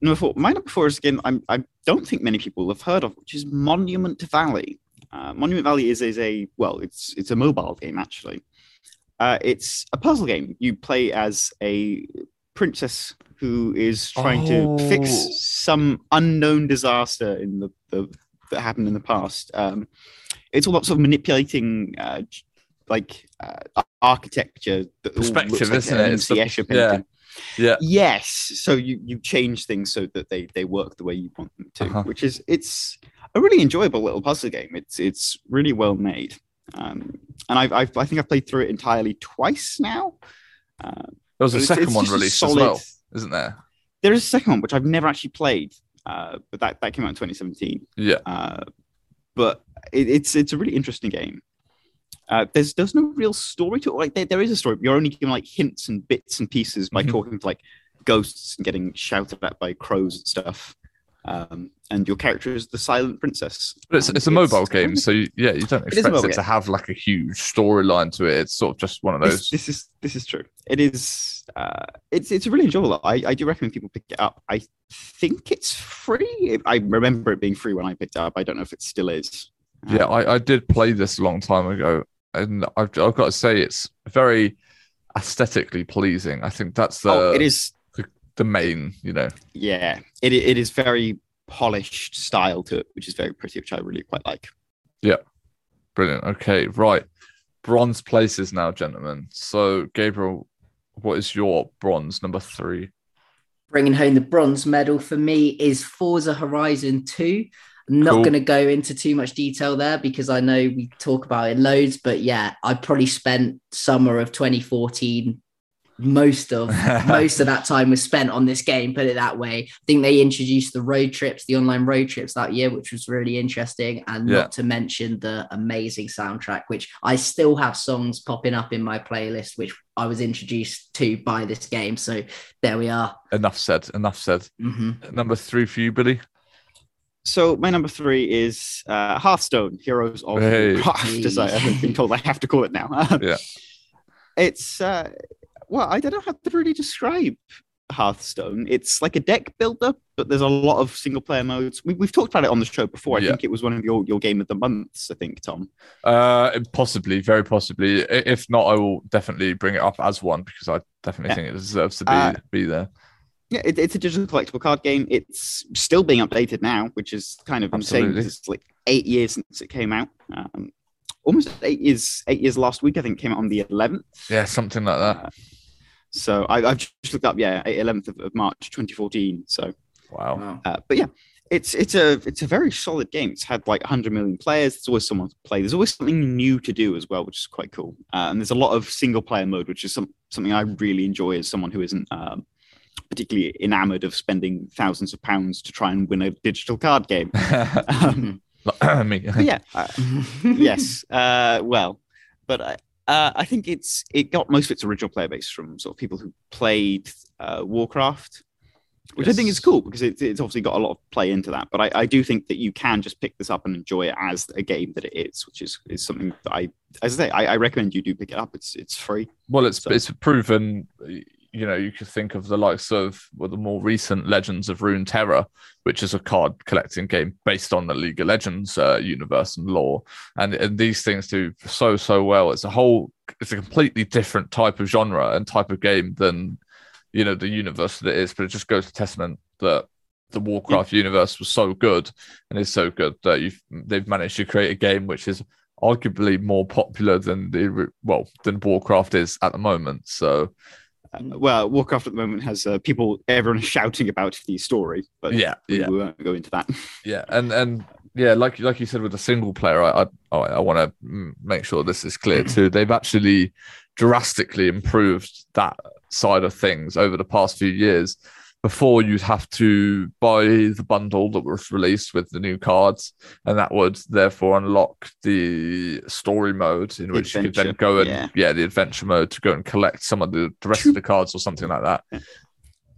Number four, my number four is a game I'm, I don't think many people have heard of, which is Monument Valley. Uh, Monument Valley is is a well, it's it's a mobile game actually. Uh, it's a puzzle game. You play as a princess who is trying Oh. to fix some unknown disaster in the, the that happened in the past. Um, it's all about sort of manipulating uh, like uh, architecture. That all looks Perspective, like isn't it? It's the- Escher yeah. Yeah, Yes. So you you change things so that they they work the way you want them to, Uh-huh. which is it's a really enjoyable little puzzle game. It's it's really well made. Um, and I've, I've I think I've played through it entirely twice now. Uh, there was a it's- second it's one released solid- as well, isn't there? there is a second one which I've never actually played, uh, but that, that came out in 2017. Yeah, Uh, but it, it's it's a really interesting game. Uh, there's there's no real story to it. Like there, there is a story, but you're only given like hints and bits and pieces by Mhm. talking to like ghosts and getting shouted at by crows and stuff. Um, and your character is the silent princess. but it's it's a mobile kind game, so you, yeah, you don't expect mobile it to have like a huge storyline to it. It's sort of just one of those. this is this is true. It is. Uh, it's it's really enjoyable. I, I do recommend people pick it up. I think it's free. I remember it being free when I picked it up. I don't know if it still is. Yeah, Um, I, I did play this a long time ago, and I've, I've got to say it's very aesthetically pleasing. I think that's the oh, it is. The main, you know. Yeah, it it is very polished style to it, which is very pretty, which I really quite like. Yeah, brilliant. Okay, right. Bronze places now, gentlemen. So, Gabriel, what is your bronze number three? Bringing home the bronze medal for me is Forza Horizon 2. I'm not Cool. going to go into too much detail there because I know we talk about it loads, but yeah, I probably spent summer of 2014 most of most of that time was spent on this game put it that way i think they introduced the road trips the online road trips that year which was really interesting and Yeah. not to mention the amazing soundtrack which i still have songs popping up in my playlist which i was introduced to by this game so there we are Enough said. Enough said. Mhm. Number three for you, Billy. So my number three is uh, Hearthstone: Heroes of Hey. Craft, as I have been told I have to call it now. Yeah. it's uh, well, I don't know how to really describe Hearthstone. It's like a deck builder, but there's a lot of single player modes. We, we've talked about it on the show before. I Yeah. think it was one of your, your game of the months. I think Tom. Uh, possibly, very possibly. If not, I will definitely bring it up as one because I definitely Yeah. think it deserves to be Uh, be there. Yeah, it, it's a digital collectible card game. It's still being updated now, which is kind of insane. Absolutely. because It's like eight years since it came out. Um, almost eight years. Eight years last week. I think it came out on the 11th. Yeah, something like that. Uh, so I, I've just looked up. Yeah, 11th of, of March 2014. So, Wow. Wow. uh, but yeah, it's it's a it's a very solid game. It's had like 100 million players. There's always someone to play. There's always something new to do as well, which is quite cool. Uh, and there's a lot of single player mode, which is some, something I really enjoy as someone who isn't um, particularly enamored of spending thousands of pounds to try and win a digital card game. Um, Me. but yeah, uh, yes. Uh, well, but I, uh, I think it's it got most of its original player base from sort of people who played uh, Warcraft, which I think is cool because it's it's obviously got a lot of play into that. But I, I do think that you can just pick this up and enjoy it as a game that it is, which is is something that I, as I say, I, I recommend you do pick it up. It's it's free. Well, it's So- it's proven. You know, you could think of the likes of well, the more recent Legends of Runeterra, which is a card collecting game based on the League of Legends uh, universe and lore, and, and these things do so so well. It's a whole, it's a completely different type of genre and type of game than you know the universe that it is. But it just goes to testament that the Warcraft universe was so good and is so good that you've they've managed to create a game which is arguably more popular than the well than Warcraft is at the moment. So well, Warcraft at the moment has uh, people, everyone shouting about the story, but yeah, we, yeah, we won't go into that. yeah, and and yeah, like like you said with the single player, I I, I want to make sure this is clear too. They've actually drastically improved that side of things over the past few years. Before you'd have to buy the bundle that was released with the new cards, and that would therefore unlock the story mode in which you could then go and yeah. yeah. the adventure mode to go and collect some of the, the rest of the cards or something like that.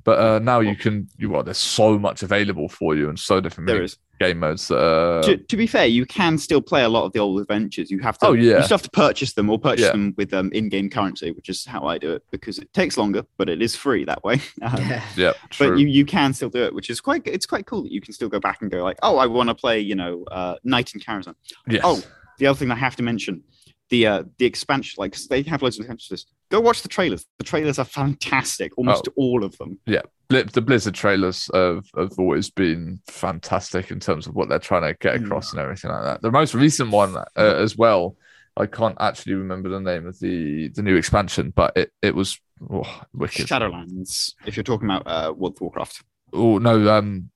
Yeah. But uh, now you can you well, there's so much available for you and so different There mini is. game modes. Uh, to, to be fair, you can still play a lot of the old adventures. You have to, Oh, yeah. you still have to purchase them or purchase Yeah. them with um, in-game currency, which is how I do it because it takes longer, but it is free that way. Um, Yeah. yeah. But you, you can still do it, which is quite it's quite cool that you can still go back and go like, oh, I want to play, you know, uh, Night in Karazhan. yes. Oh, the other thing I have to mention, the uh, the expansion, like they have loads of expansions. Go watch the trailers. The trailers are fantastic, almost Oh. all of them. Yeah, the Blizzard trailers have, have always been fantastic in terms of what they're trying to get Mm. across and everything like that. The most recent one uh, as well, I can't actually remember the name of the the new expansion, but it it was oh, wicked. Shadowlands, if you're talking about uh, World of Warcraft. Oh no, um,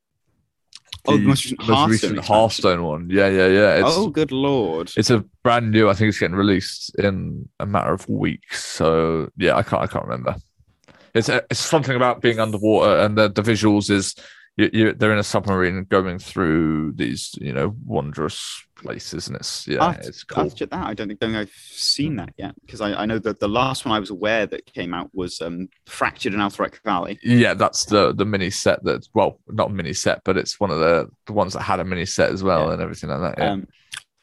Oh, the most recent Hearthstone expansion. Hearthstone one. Yeah, yeah, yeah. It's, oh, good lord! It's a brand new. I think it's getting released in a matter of weeks. So yeah, I can't. I can't remember. It's uh, it's something about being underwater, and the, the visuals is you, you they're in a submarine going through these you know wondrous places, and it's yeah, to- it's cool. check that. I don't think, don't think I've seen that yet because I, I know that the last one I was aware that came out was um, Fractured in Alterac Valley. Yeah, that's the the mini set. That well, not mini set, but it's one of the the ones that had a mini set as well, Yeah. and everything like that. Yeah. Um,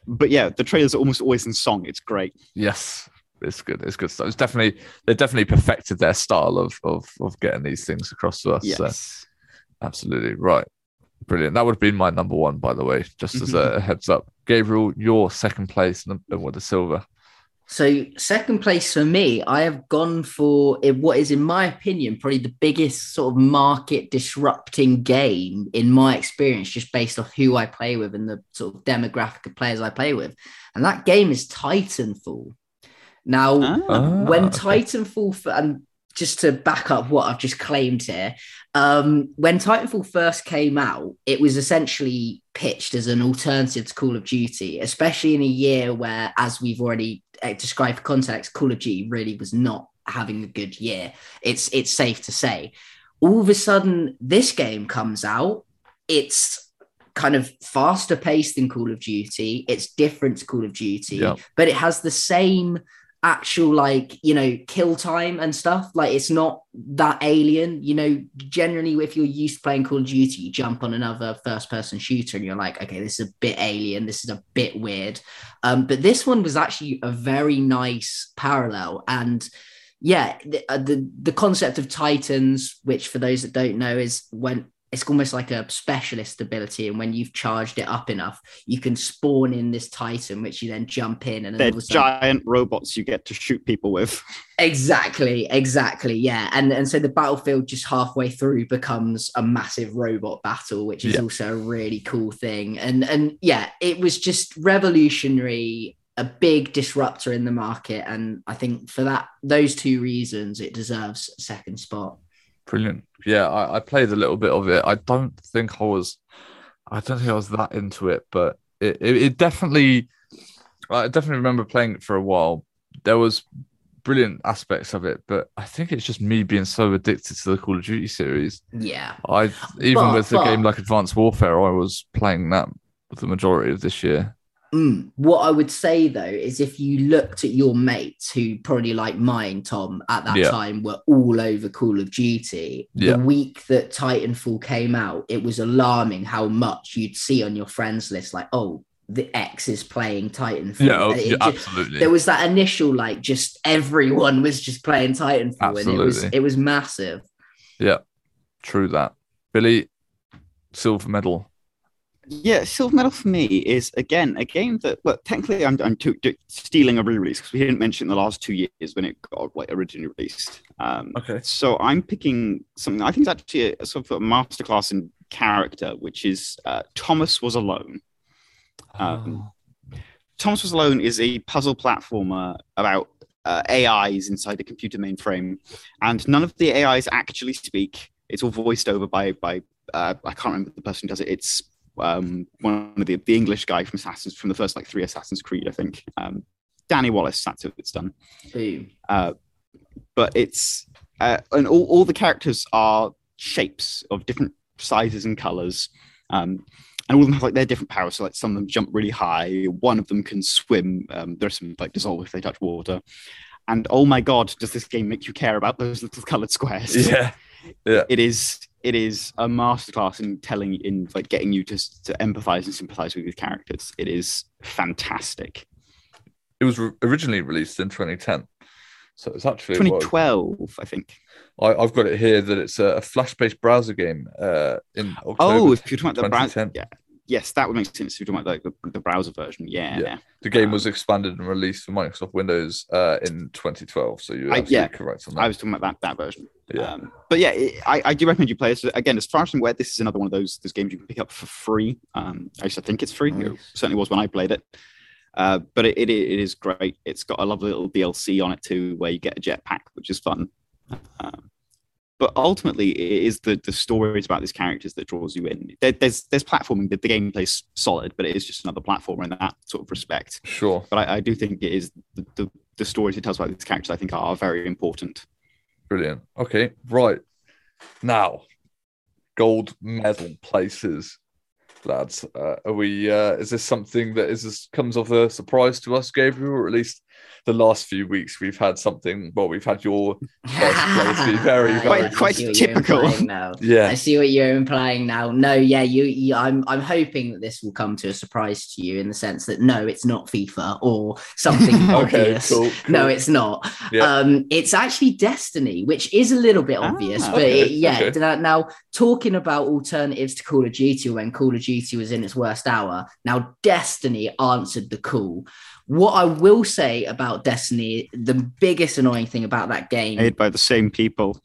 but yeah, the trailers are almost always in song. It's great. Yes, it's good. It's good stuff. It's definitely they definitely perfected their style of of of getting these things across to us. So. Yes. Absolutely right. Brilliant. That would have been my number one, by the way, just as a heads up. Gabriel, your second place and and with the silver. So second place for me, I have gone for what is, in my opinion, probably the biggest sort of market disrupting game in my experience, just based off who I play with and the sort of demographic of players I play with, and that game is Titanfall. Now, Ah. when Ah, okay. Titanfall, f- and just to back up what I've just claimed here, um, when Titanfall first came out, it was essentially pitched as an alternative to Call of Duty, especially in a year where, as we've already uh, described for context, Call of Duty really was not having a good year. It's it's safe to say. All of a sudden, this game comes out. It's kind of faster paced than Call of Duty. It's different to Call of Duty, Yeah. but it has the same actual like you know kill time and stuff. Like it's not that alien you know. Generally if you're used to playing call of duty you jump on another first person shooter and you're like okay this is a bit alien this is a bit weird. Um but this one was actually a very nice parallel and yeah, the, uh, the the concept of Titans, which for those that don't know, is when it's almost like a specialist ability, and when you've charged it up enough, you can spawn in this Titan, which you then jump in, and They're all of a sudden- giant robots you get to shoot people with. Exactly, exactly. Yeah. And and so the battlefield just halfway through becomes a massive robot battle, which is Yeah. also a really cool thing. And and yeah, it was just revolutionary, a big disruptor in the market. And I think for that those two reasons it deserves a second spot. Brilliant. Yeah, I, I played a little bit of it. I don't think I was, I don't think I was that into it, but it, it, it definitely, I definitely remember playing it for a while. There was brilliant aspects of it, but I think it's just me being so addicted to the Call of Duty series. Yeah. I even But- with a but- game like Advanced Warfare, I was playing that the majority of this year. Mm. What I would say though is if you looked at your mates who probably like mine, Tom, at that Yeah. time were all over Call of Duty, Yeah. the week that Titanfall came out, it was alarming how much you'd see on your friends list, like, oh, the X is playing Titanfall. Yeah, oh, yeah, ju- absolutely. there was that initial like just everyone was just playing Titanfall and it was it was massive. Yeah, true that. Billy, silver medal. Yeah, Silver Medal for me is again a game that, well, technically I'm, I'm too, too- stealing a re-release because we didn't mention the last two years when it got like originally released. Um, Okay. so I'm picking something I think is actually a, a sort of a masterclass in character, which is uh, Thomas Was Alone. Um, Thomas Was Alone is a puzzle platformer about uh, AIs inside the computer mainframe, and none of the AIs actually speak. It's all voiced over by by uh, I can't remember the person who does it. It's um, one of the the English guy from Assassins from the first like three Assassin's Creed, I think. Um, Danny Wallace. That's who it's done. Uh, but it's uh, and all, all the characters are shapes of different sizes and colors um, and all of them have like their different powers so like some of them jump really high one of them can swim um, there's some like dissolve if they touch water and oh my god does this game make you care about those little colored squares Yeah. it is it is a masterclass in telling in like getting you to, to empathize and sympathize with these characters it is fantastic It was re- originally released in 2010. So it's actually what- 2012 i think I, I've got it here that it's a, a flash-based browser game uh, in October. Oh, if you're talking about the browser, 2010. yeah, yes, that would make sense. If you're talking about like the, the browser version, yeah, Yeah. the game was um, expanded and released for Microsoft Windows uh, in 2012. So you're I- absolutely yeah, correct on that. I was talking about that that version. Yeah. Um, but yeah, it, I, I do recommend you play this. Again, as far as I'm aware, this is another one of those those games you can pick up for free. Um, I used to think it's free. It certainly was when I played it. Uh, but it, it it is great. It's got a lovely little DLC on it too, where you get a jetpack, which is fun. Um, but ultimately, it is the the stories about these characters that draws you in. There, there's there's platforming. The, the gameplay's solid, but it is just another platformer in that sort of respect. Sure. But I, I do think it is the, the the stories it tells about these characters. I think are very important. Brilliant. Okay, right. Now, gold medal places, lads. Uh, are we? Uh, is this something that is this comes of a surprise to us, Gabriel, or at least the last few weeks we've had something? Well, we've had your first place be very, very Quite- quite see what you're typical. implying Now. I see what you're implying now. No, yeah, you, you I'm I'm hoping that this will come to a surprise to you in the sense that no, it's not FIFA or something okay, obvious. cool, No, it's not. Yeah. Um, it's actually Destiny, which is a little bit obvious, Ah, but okay, it- yeah. okay. Now, now, talking about alternatives to Call of Duty when Call of Duty was in its worst hour, now Destiny answered the call. What I will say about Destiny, the biggest annoying thing about that game Made by the same people.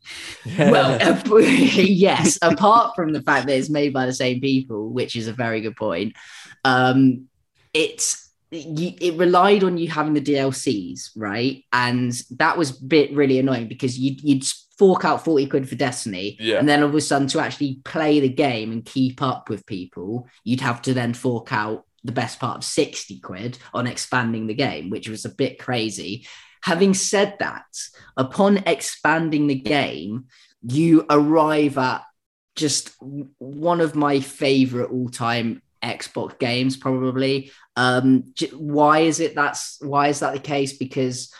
well, uh, yes. Apart from the fact that it's made by the same people, which is a very good point, um, it's it relied on you having the DLCs, right? And that was a bit really annoying because you'd, you'd fork out 40 quid for Destiny. Yeah. And then all of a sudden, to actually play the game and keep up with people, you'd have to then fork out the best part of 60 quid on expanding the game, which was a bit crazy. Having said that, upon expanding the game, you arrive at just one of my favorite all-time Xbox games, probably. Um, why is it that's why is that the case? Because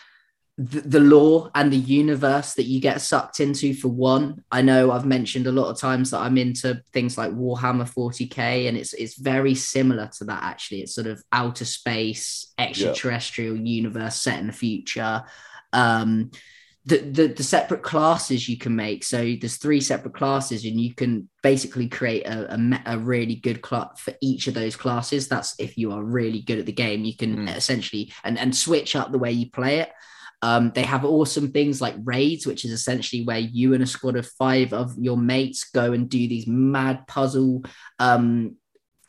the, the lore and the universe that you get sucked into for one i know i've mentioned a lot of times that i'm into things like warhammer 40k and it's it's very similar to that actually it's sort of outer space extraterrestrial universe set in the future um the, the the separate classes you can make. So there's three separate classes, and you can basically create a, a, a really good class for each of those classes. That's if you are really good at the game, you can Mm. essentially and and switch up the way you play it. Um, they have awesome things like raids, which is essentially where you and a squad of five of your mates go and do these mad puzzle. Um,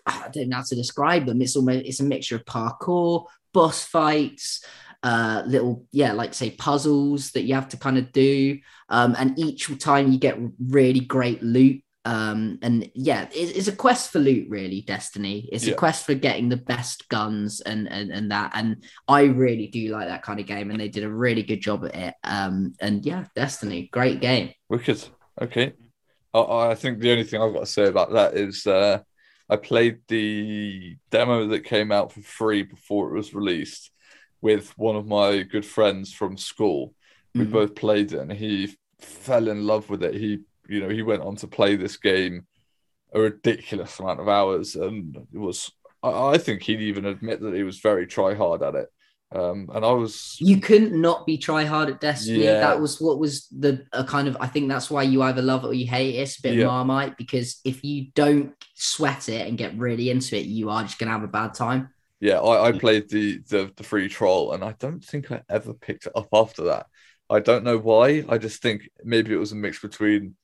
I don't know how to describe them. It's almost it's a mixture of parkour, boss fights, uh, little yeah, like say puzzles that you have to kind of do. Um, and each time you get really great loot. Um, and yeah, it, it's a quest for loot, really. Destiny. It's Yeah. a quest for getting the best guns and and and that. And I really do like that kind of game, and they did a really good job at it. Um, and yeah, Destiny, great game. Wicked. Okay. I, I think the only thing I've got to say about that is uh, I played the demo that came out for free before it was released with one of my good friends from school. We Mhm. both played it and he fell in love with it. He, you know, he went on to play this game a ridiculous amount of hours and it was, I, I think he'd even admit that he was very try hard at it. Um, and I was, You couldn't not be try hard at Destiny. Yeah. That was what was the a kind of. I think that's why you either love it or you hate it. It's a bit Yeah. marmite because if you don't sweat it and get really into it, you are just gonna have a bad time. Yeah, I, I played the, the the free trial, and I don't think I ever picked it up after that. I don't know why. I just think maybe it was a mix between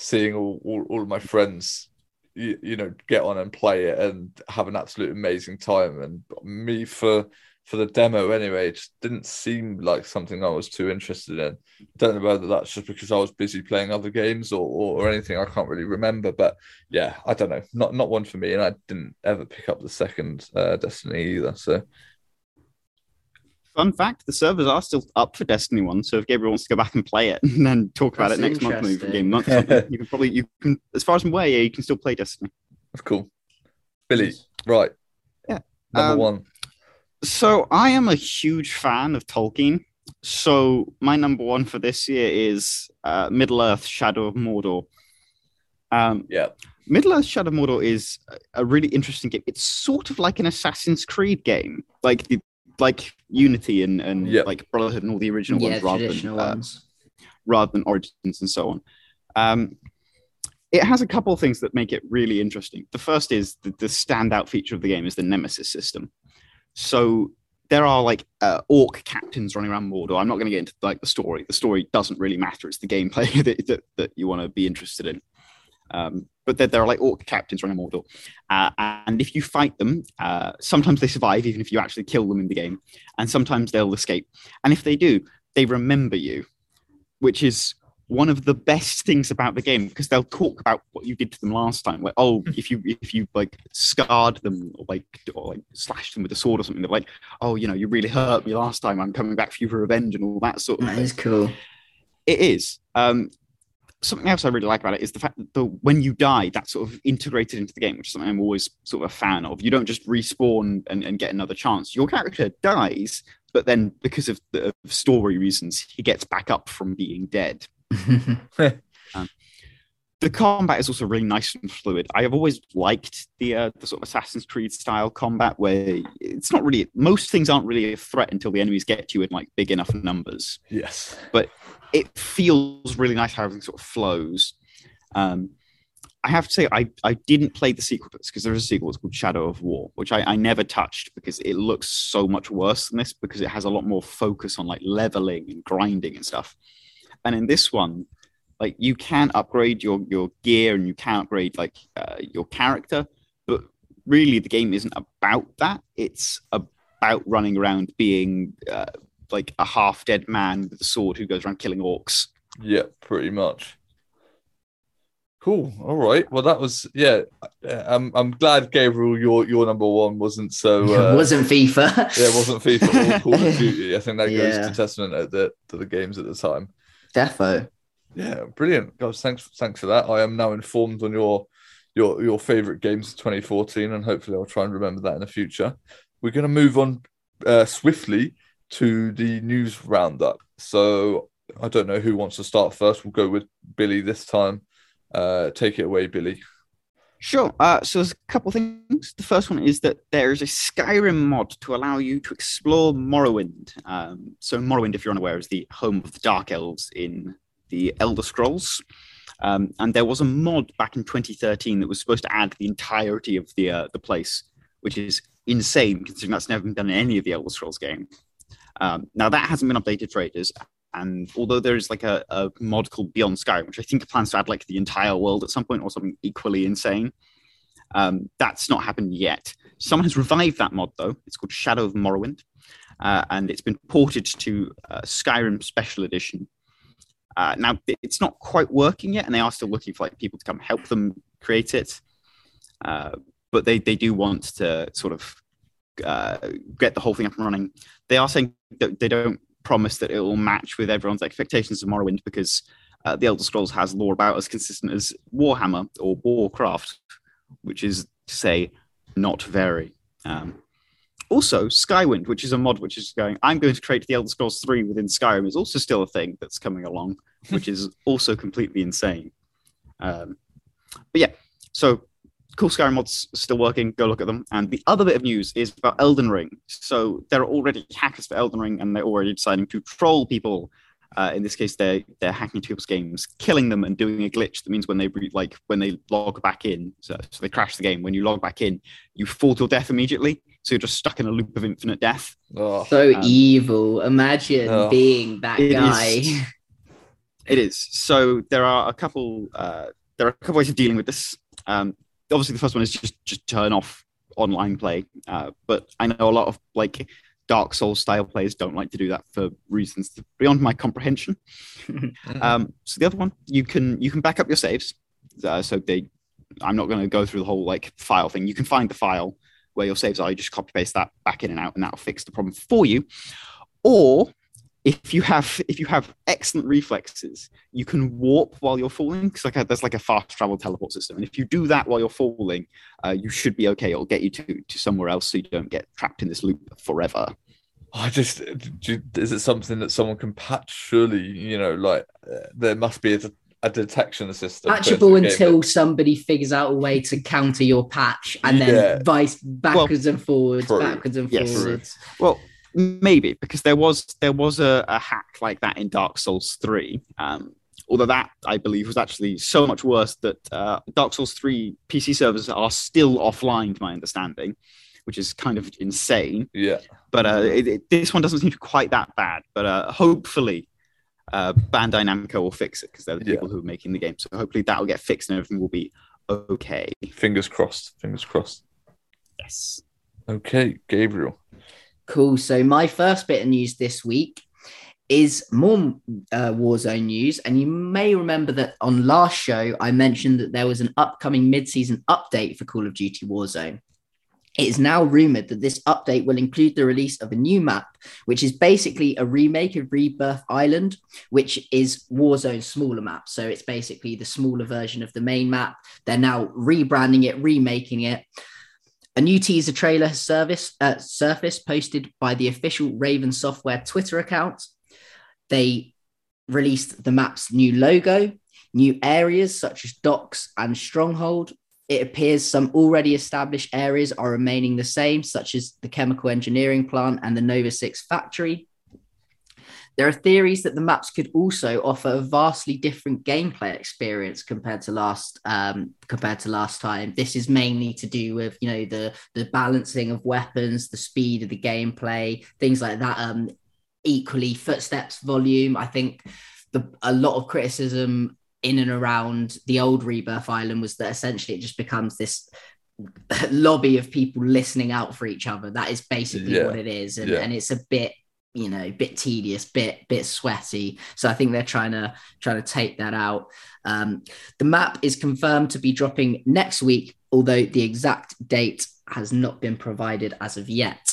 seeing all, all, all of my friends, you, you know, get on and play it and have an absolute amazing time, and me for for the demo anyway, just didn't seem like something I was too interested in. Don't know whether that's just because I was busy playing other games or, or, or anything. I can't really remember, but yeah, I don't know. Not not one for me, and I didn't ever pick up the second uh, Destiny either. So Fun fact: the servers are still up for Destiny One. So if Gabriel wants to go back and play it and then talk about That's it next month, maybe game month, you can probably you can. As far as I'm aware, yeah, you can still play Destiny. that's cool. Billy, right? Yeah. number Um, one. So I am a huge fan of Tolkien. So my number one for this year is uh, Middle Earth: Shadow of Mordor. Um, Yeah, Middle Earth: Shadow of Mordor is a- a really interesting game. It's sort of like an Assassin's Creed game, like the like Unity and and Yep. like Brotherhood and all the original yeah, ones, rather than traditional uh, rather than Origins and so on. Um, it has a couple of things that make it really interesting. The first is the, the standout feature of the game is the Nemesis system. So there are like uh, orc captains running around Mordor. I'm not going to get into like the story. The story doesn't really matter. It's the gameplay that, that, that you want to be interested in. Um, but there, there are like orc captains running Mordor, uh, and if you fight them, uh, sometimes they survive even if you actually kill them in the game, and sometimes they'll escape. And if they do, they remember you, which is one of the best things about the game because they'll talk about what you did to them last time. Like, oh, if you if you like scarred them or like or like slashed them with a sword or something, they're like, oh, you know, you really hurt me last time. I'm coming back for you for revenge and all that sort of That thing. is cool. It is. Um, something else I really like about it is the fact that the, when you die, that's sort of integrated into the game, which is something I'm always sort of a fan of. You don't just respawn and, and get another chance. Your character dies, but then because of the of story reasons, he gets back up from being dead. The combat is also really nice and fluid. I have always liked the uh, the sort of Assassin's Creed style combat where it's not really most things aren't really a threat until the enemies get to you in like big enough numbers yes, it feels really nice how everything sort of flows. Um, I have to say, I, I didn't play the sequel because there is a sequel. It's called Shadow of War, which I, I never touched because it looks so much worse than this because it has a lot more focus on like leveling and grinding and stuff. And in this one, like you can upgrade your your gear and you can upgrade like uh, your character, but really the game isn't about that. It's about running around being uh, like a half dead man with a sword who goes around killing orcs. yeah, pretty much. Cool. All right. Well, that was yeah. uh, I'm I'm glad Gabriel, your your number one wasn't so. Uh, wasn't FIFA. yeah, it wasn't FIFA or Call of Duty. I think that goes Yeah. to testament at the to the games at the time. Defo. Yeah, brilliant, guys. Thanks, thanks for that. I am now informed on your your your favorite games of 2014, and hopefully I'll try and remember that in the future. We're going to move on uh, swiftly to the news roundup. So I don't know who wants to start first. We'll go with Billy this time. Uh, take it away, Billy. Sure. Uh, so there's a couple things. The first one is that there is a Skyrim mod to allow you to explore Morrowind. Um, so Morrowind, if you're unaware, is the home of the Dark Elves in the Elder Scrolls. Um, and there was a mod back in 2013 that was supposed to add the entirety of the uh, the place, which is insane considering that's never been done in any of the Elder Scrolls game. Um, now that hasn't been updated for ages, and although there is like a, a, mod called Beyond Skyrim, which I think plans to add like the entire world at some point or something equally insane, um, that's not happened yet. Someone has revived that mod though. It's called Shadow of Morrowind, uh, and it's been ported to uh, Skyrim Special Edition. Uh, now it's not quite working yet, and they are still looking for like people to come help them create it. Uh, but they they do want to sort of uh, get the whole thing up and running. They are saying that they don't promise that it will match with everyone's expectations of Morrowind because uh, the Elder Scrolls has lore about as consistent as Warhammer or Warcraft, which is to say, not very. Um, also, Skywind, which is a mod which is going, I'm going to create the Elder Scrolls 3 within Skyrim, is also still a thing that's coming along, which is also completely insane. Um, but yeah, so cool Skyrim mods still working. Go look at them. And the other bit of news is about Elden Ring. So there are already hackers for Elden Ring, and they're already deciding to troll people. Uh, in this case, they're they're hacking people's games, killing them, and doing a glitch that means when they like when they log back in, so, so they crash the game. When you log back in, you fall to death immediately. So you're just stuck in a loop of infinite death. Oh, so um, evil. Imagine oh, being that guy. Is, it is. So there are a couple. Uh, there are a couple ways of dealing with this. Um, obviously the first one is just just turn off online play. Uh, but I know a lot of like Dark Souls style players don't like to do that for reasons beyond my comprehension. um, so the other one, you can you can back up your saves. Uh, so they, I'm not going to go through the whole like file thing. You can find the file where your saves are. You just copy paste that back in and out, and that'll fix the problem for you. Or if you have if you have excellent reflexes, you can warp while you're falling because like a, there's like a fast travel teleport system, and if you do that while you're falling, uh, you should be okay. It'll get you to to somewhere else, so you don't get trapped in this loop forever. I just is it something that someone can patch? Surely, you know, like uh, there must be a, a detection system patchable until somebody figures out a way to counter your patch, and then vice backwards well, and forwards, true. backwards and yes. forwards. Well Maybe because there was there was a, a hack like that in Dark Souls three. Um, although that I believe was actually so much worse that uh, Dark Souls three PC servers are still offline, to my understanding, which is kind of insane. Yeah. But uh, it, it, this one doesn't seem to be quite that bad. But uh, hopefully, uh, Bandai Namco will fix it because they're the people who are making the game. So hopefully that will get fixed and everything will be okay. Fingers crossed. Fingers crossed. Yes. Okay, Gabriel. Cool. So my first bit of news this week is more uh, Warzone news. And you may remember that on last show, I mentioned that there was an upcoming mid-season update for Call of Duty Warzone. It is now rumored that this update will include the release of a new map, which is basically a remake of Rebirth Island, which is Warzone's smaller map. So it's basically the smaller version of the main map. They're now rebranding it, remaking it. A new teaser trailer service, uh, surfaced, posted by the official Raven Software Twitter account. They released the map's new logo, new areas such as docks and stronghold. It appears some already established areas are remaining the same, such as the chemical engineering plant and the Nova 6 factory. There are theories that the maps could also offer a vastly different gameplay experience compared to last um, compared to last time. This is mainly to do with you know the the balancing of weapons, the speed of the gameplay, things like that. Um, equally, footsteps, volume. I think the a lot of criticism in and around the old Rebirth Island was that essentially it just becomes this lobby of people listening out for each other. That is basically yeah. what it is, and, yeah. and it's a bit you know bit tedious bit bit sweaty. So i think they're trying to trying to take that out. Um, the map is confirmed to be dropping next week although the exact date has not been provided as of yet.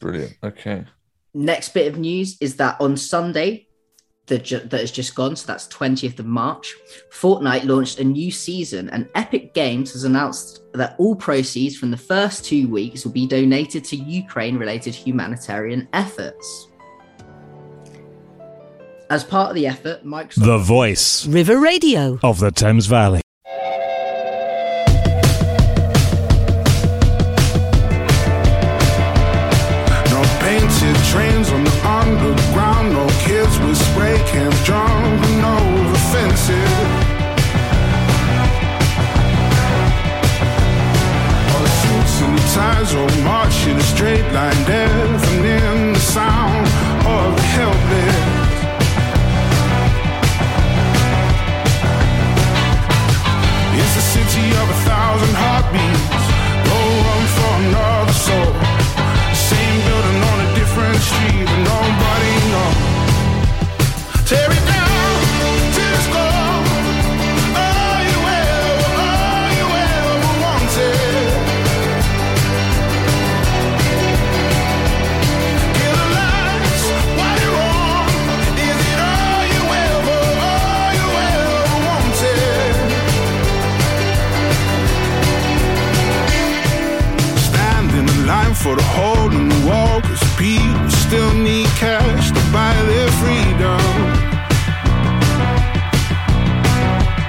Brilliant. Okay. Next bit of news is that on sunday that, ju- that has just gone, so that's 20th of March, Fortnite launched a new season, and Epic Games has announced that all proceeds from the first two weeks will be donated to Ukraine related humanitarian efforts. As part of the effort, Microsoft. The voice. River Radio. Of the Thames Valley. Camp drunk and over offensive. All the suits and the ties all march in a straight line death. Still need cash to buy their freedom